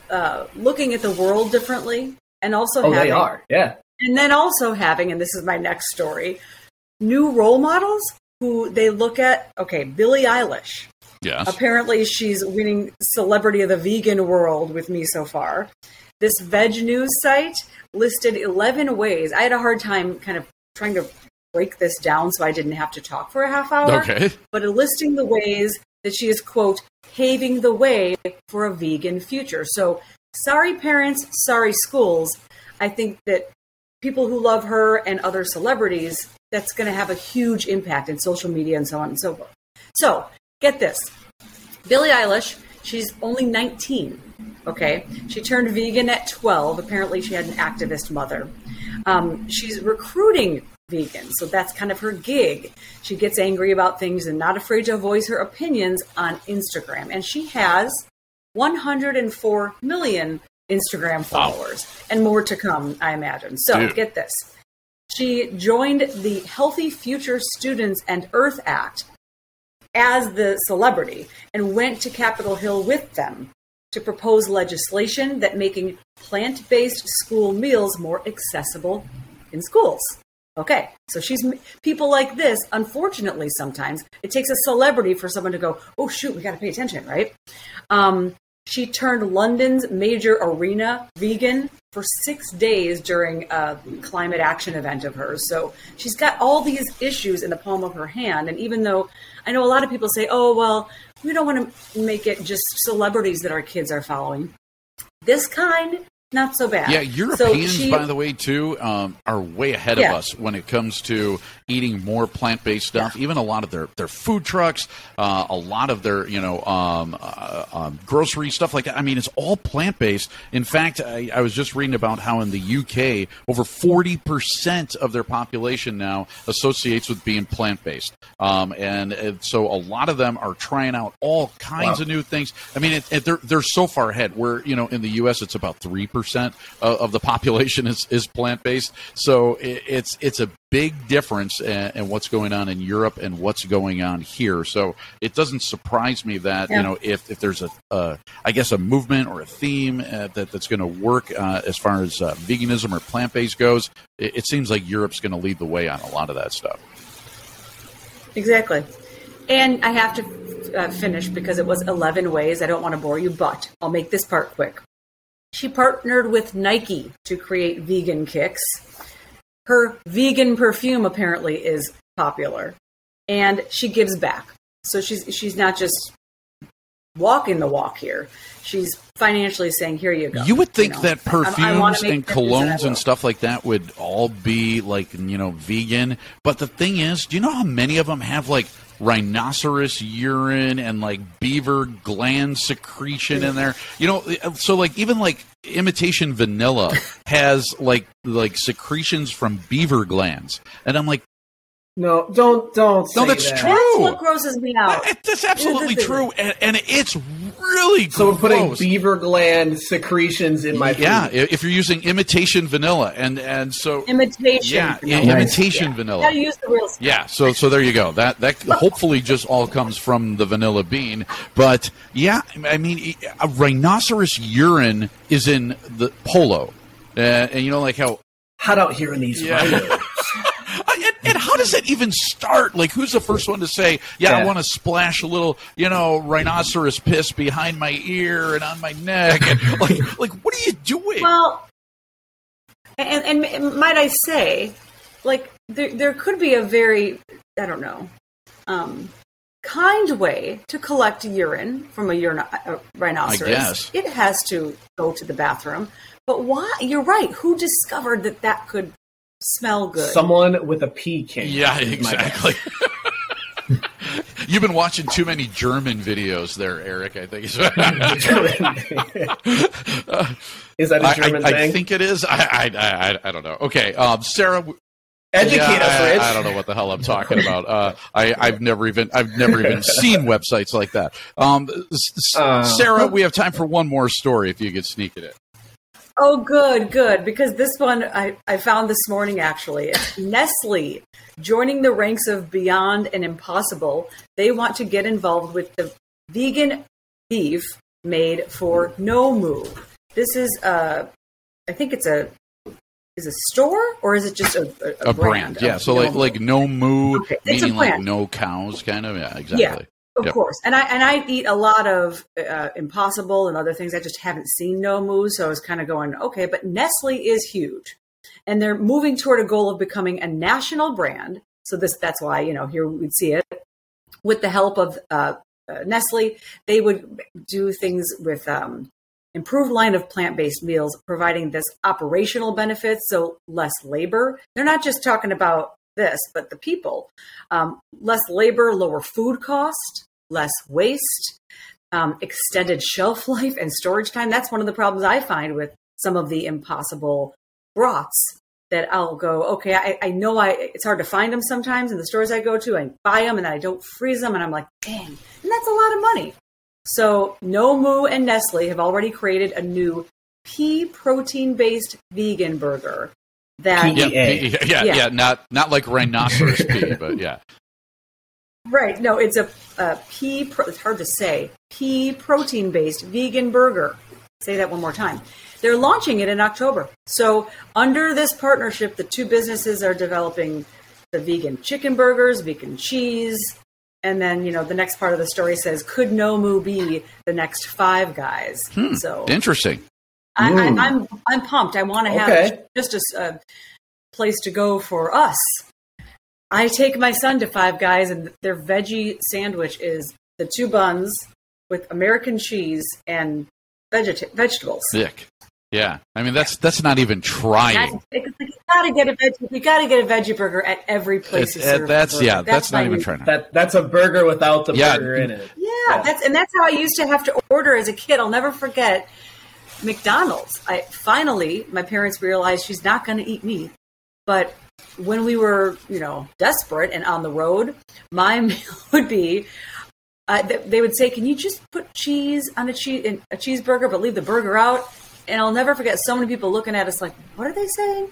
Uh, looking at the world differently, and also oh, having, they are. Yeah. and then also having, and this is my next story, new role models who they look at. Okay, Billie Eilish. Yes. Apparently, she's winning celebrity of the vegan world with me so far. This veg news site listed 11 ways. I had a hard time kind of trying to break this down so I didn't have to talk for a half hour. Okay. But listing the ways that she is, quote, paving the way for a vegan future. So, sorry, parents, sorry, schools. I think that people who love her and other celebrities, that's going to have a huge impact in social media and so on and so forth. So, get this Billie Eilish, she's only 19. Okay. She turned vegan at 12. Apparently, she had an activist mother. Um, she's recruiting vegans, so that's kind of her gig. She gets angry about things and not afraid to voice her opinions on Instagram. And she has 104 million Instagram followers and more to come, I imagine. So, Dude. get this. She joined the Healthy Future Students and Earth Act as the celebrity and went to Capitol Hill with them to propose legislation that making plant-based school meals more accessible in schools. Okay, so she's people like this. Unfortunately, sometimes it takes a celebrity for someone to go, "Oh shoot, we got to pay attention," right? Um, she turned London's major arena vegan for six days during a climate action event of hers. So she's got all these issues in the palm of her hand. And even though I know a lot of people say, oh, well, we don't want to make it just celebrities that our kids are following, this kind, not so bad. Yeah, So Europeans, she- by the way, too, um, are way ahead Yeah. of us when it comes to eating more plant-based stuff. Even a lot of their, their food trucks, uh, a lot of their you know um, uh, um, grocery stuff like that. I mean, it's all plant-based. In fact, I, I was just reading about how in the UK, over forty percent of their population now associates with being plant-based, um, and, and so a lot of them are trying out all kinds Wow. of new things. I mean, it, it, they're they're so far ahead. Where you know in the U.S. it's about three percent of, of the population is, is plant based. So it, it's it's a big difference in, in what's going on in Europe and what's going on here. So it doesn't surprise me that Yeah. you know if, if there's a uh, I guess a movement or a theme uh, that that's going to work uh, as far as uh, veganism or plant based goes, it, it seems like Europe's going to lead the way on a lot of that stuff. Exactly. And I have to uh, finish because it was 11 ways. I don't want to bore you, but I'll make this part quick. She partnered with Nike to create vegan kicks. Her vegan perfume apparently is popular, and she gives back. So she's she's not just walking the walk here. She's financially saying, "Here you go." You would think know. that I- I perfumes and colognes and stuff like that would all be like you know vegan. But the thing is, do you know how many of them have like rhinoceros urine and like beaver gland secretion in there? You know, so like even like imitation vanilla [LAUGHS] has like like secretions from beaver glands, and I'm like. No, don't don't. No, say that's that. true. That's what grosses me out. It- That's absolutely Here's the thing. true, and, and it's really So we're putting beaver gland secretions in my yeah, i- if you're using imitation vanilla, and and so Imitation. yeah, yeah, vanilla. imitation Yeah. vanilla. Gotta use the real stuff. Yeah, so so there you go. That that [LAUGHS] hopefully just all comes from the vanilla bean. But yeah, I mean, a rhinoceros urine is in the polo, uh, and you know, like how. Hot out here in these Yeah. [LAUGHS] rhinos. And, and how does that even start? Like, who's the first one to say, "Yeah, I want to splash a little, you know, rhinoceros piss behind my ear and on my neck"? And [LAUGHS] like, like, what are you doing? Well, and, and might I say, like there there could be a very I don't know, um, kind way to collect urine from a, urine, a rhinoceros. guess. it has to go to the bathroom. But why? You're right. Who discovered that that could smell good? Someone with a pee can. Yeah, is my guess. exactly. [LAUGHS] You've been watching too many German videos there, Eric. I think. [LAUGHS] [LAUGHS] Is that a I, German I, thing? I think it is. I, I, I, I don't know. Okay, um, Sarah. Educate yeah, us, I, Rich. I don't know what the hell I'm talking about. Uh, I, I've never even I've never even seen websites like that. Um, S- S- Uh. Sarah, we have time for one more story. If you could sneak it in. Oh, good, good. Because this one I, I found this morning actually. Nestle joining the ranks of Beyond and Impossible. They want to get involved with the vegan beef made for No Nomu. This is, a, I think it's a is a store or is it just a, a, A brand, yeah. of So like like no moo, Okay, meaning like no cows, kind of. Yeah, exactly. Yeah. Of Yep. course, and I and I eat a lot of uh, Impossible and other things. I just haven't seen Nomu, so I was kind of going, okay. But Nestle is huge, and they're moving toward a goal of becoming a national brand. So this that's why you know here we'd see it with the help of uh, uh, Nestle. They would do things with um, improved line of plant based meals, providing this operational benefits, so less labor. They're not just talking about this, but the people. Um, less labor, lower food cost, less waste, um, extended [LAUGHS] shelf life and storage time. That's one of the problems I find with some of the impossible broths that I'll go, okay, I, I know I it's hard to find them sometimes in the stores I go to. I buy them and then I don't freeze them, and I'm like, dang, and that's a lot of money. So Nomu and Nestle have already created a new pea protein based vegan burger that Yeah, yeah, yeah, Yeah. yeah, Not not like rhinoceros pea, but yeah. Right. No, it's a, a pea. Pro- it's hard to say. Pea protein based vegan burger. Say that one more time. They're launching it in October. So under this partnership, the two businesses are developing the vegan chicken burgers, vegan cheese, and then you know the next part of the story says, could Nomu be the next Five Guys? So Interesting. I, Mm. I, I'm I'm pumped. I want to have Okay. just a place to go for us. I take my son to Five Guys, and their veggie sandwich is the two buns with American cheese and vegeta- vegetables. Sick. Yeah. I mean that's that's not even That's, trying. you gotta get a veggie. You gotta get a veggie burger at every place. It's, you uh, serve that's burger. yeah. That's, not even trying. That that's a burger without the Yeah. burger in it. Yeah, that's and that's how I used to have to order as a kid. I'll never forget McDonald's. I finally my parents realized she's not going to eat meat, but when we were you know desperate and on the road, my [LAUGHS] meal would be uh, they would say, "Can you just put cheese on a cheese in a cheeseburger, but leave the burger out?" And I'll never forget so many people looking at us like, "What are they saying?"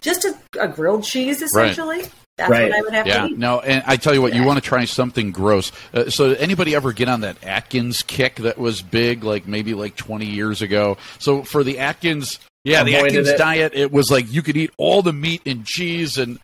Just a, a grilled cheese, essentially. That's Right. what I would have Yeah, to eat. no, and I tell you what, you want to try something gross. Uh, so, anybody ever get on that Atkins kick that was big, like maybe like twenty years ago? So, for the Atkins, yeah, the Atkins it. diet, it was like you could eat all the meat and cheese, and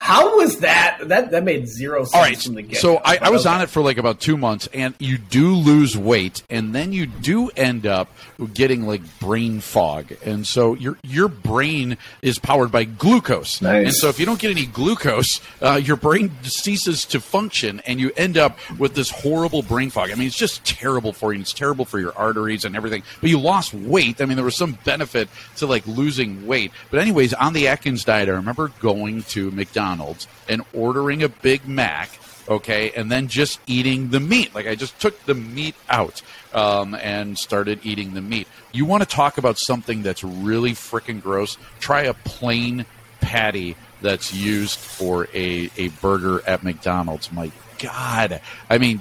How was that? That that made zero sense all right. from the get. So, I, I was on it for like about two months, and you do lose weight, and then you do end up getting like brain fog, and so your your brain is powered by glucose, Nice. and so if you don't get any glucose, uh, your brain ceases to function, and you end up with this horrible brain fog. I mean, it's just terrible for you. and It's terrible for your arteries and everything. But you lost weight. I mean, there was some benefit to like losing weight. But anyways, on the Atkins diet, I remember going to McDonald's and ordering a Big Mac. Okay, and then just eating the meat. Like I just took the meat out um, and started eating the meat. You want to talk about something that's really freaking gross? Try a plain patty that's used for a, a burger at McDonald's. My God. I mean,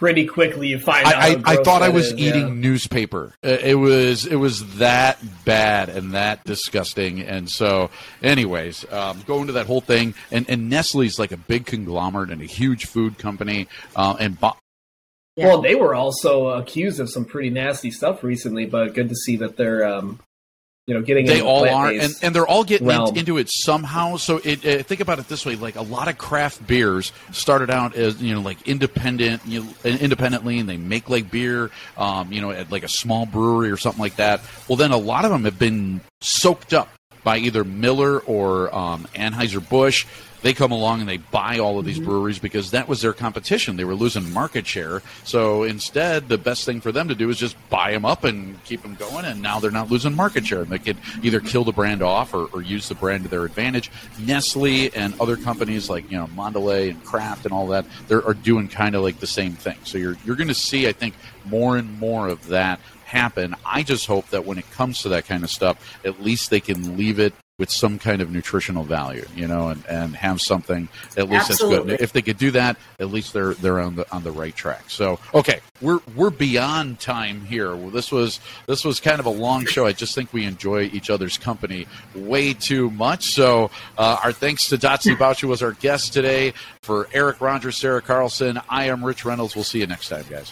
pretty quickly you find out. I, I, I thought I was is, eating yeah. newspaper. Uh, It was it was that bad and that disgusting. And so, anyways, um, go into that whole thing. And, and Nestle's like a big conglomerate and a huge food company. Uh, and Bo- Well, they were also accused of some pretty nasty stuff recently, but good to see that they're, um, you know, getting they the all are, and, and they're all getting in- into it somehow. So it, uh, think about it this way: like a lot of craft beers started out as you know like independent, you know, independently, and they make like beer, um, you know, at like a small brewery or something like that. Well, then a lot of them have been soaked up by either Miller or um, Anheuser Busch. They come along and they buy all of these mm-hmm. breweries because that was their competition. They were losing market share. So instead, the best thing for them to do is just buy them up and keep them going. And now they're not losing market share. And they could either kill the brand off or, or use the brand to their advantage. Nestle and other companies like you know Mondelez and Kraft and all that, they are doing kind of like the same thing. So you're you're going to see, I think, more and more of that happen. I just hope that when it comes to that kind of stuff, at least they can leave it with some kind of nutritional value, you know, and, and have something at least that's Absolutely. good. If they could do that, at least they're they're on the on the right track. So okay, we're we're beyond time here. Well, this was this was kind of a long show. I just think we enjoy each other's company way too much. So uh, our thanks to Dotsie Bausch was our guest today. For Eric Rogers, Sarah Carlson, I am Rich Reynolds. We'll see you next time, guys.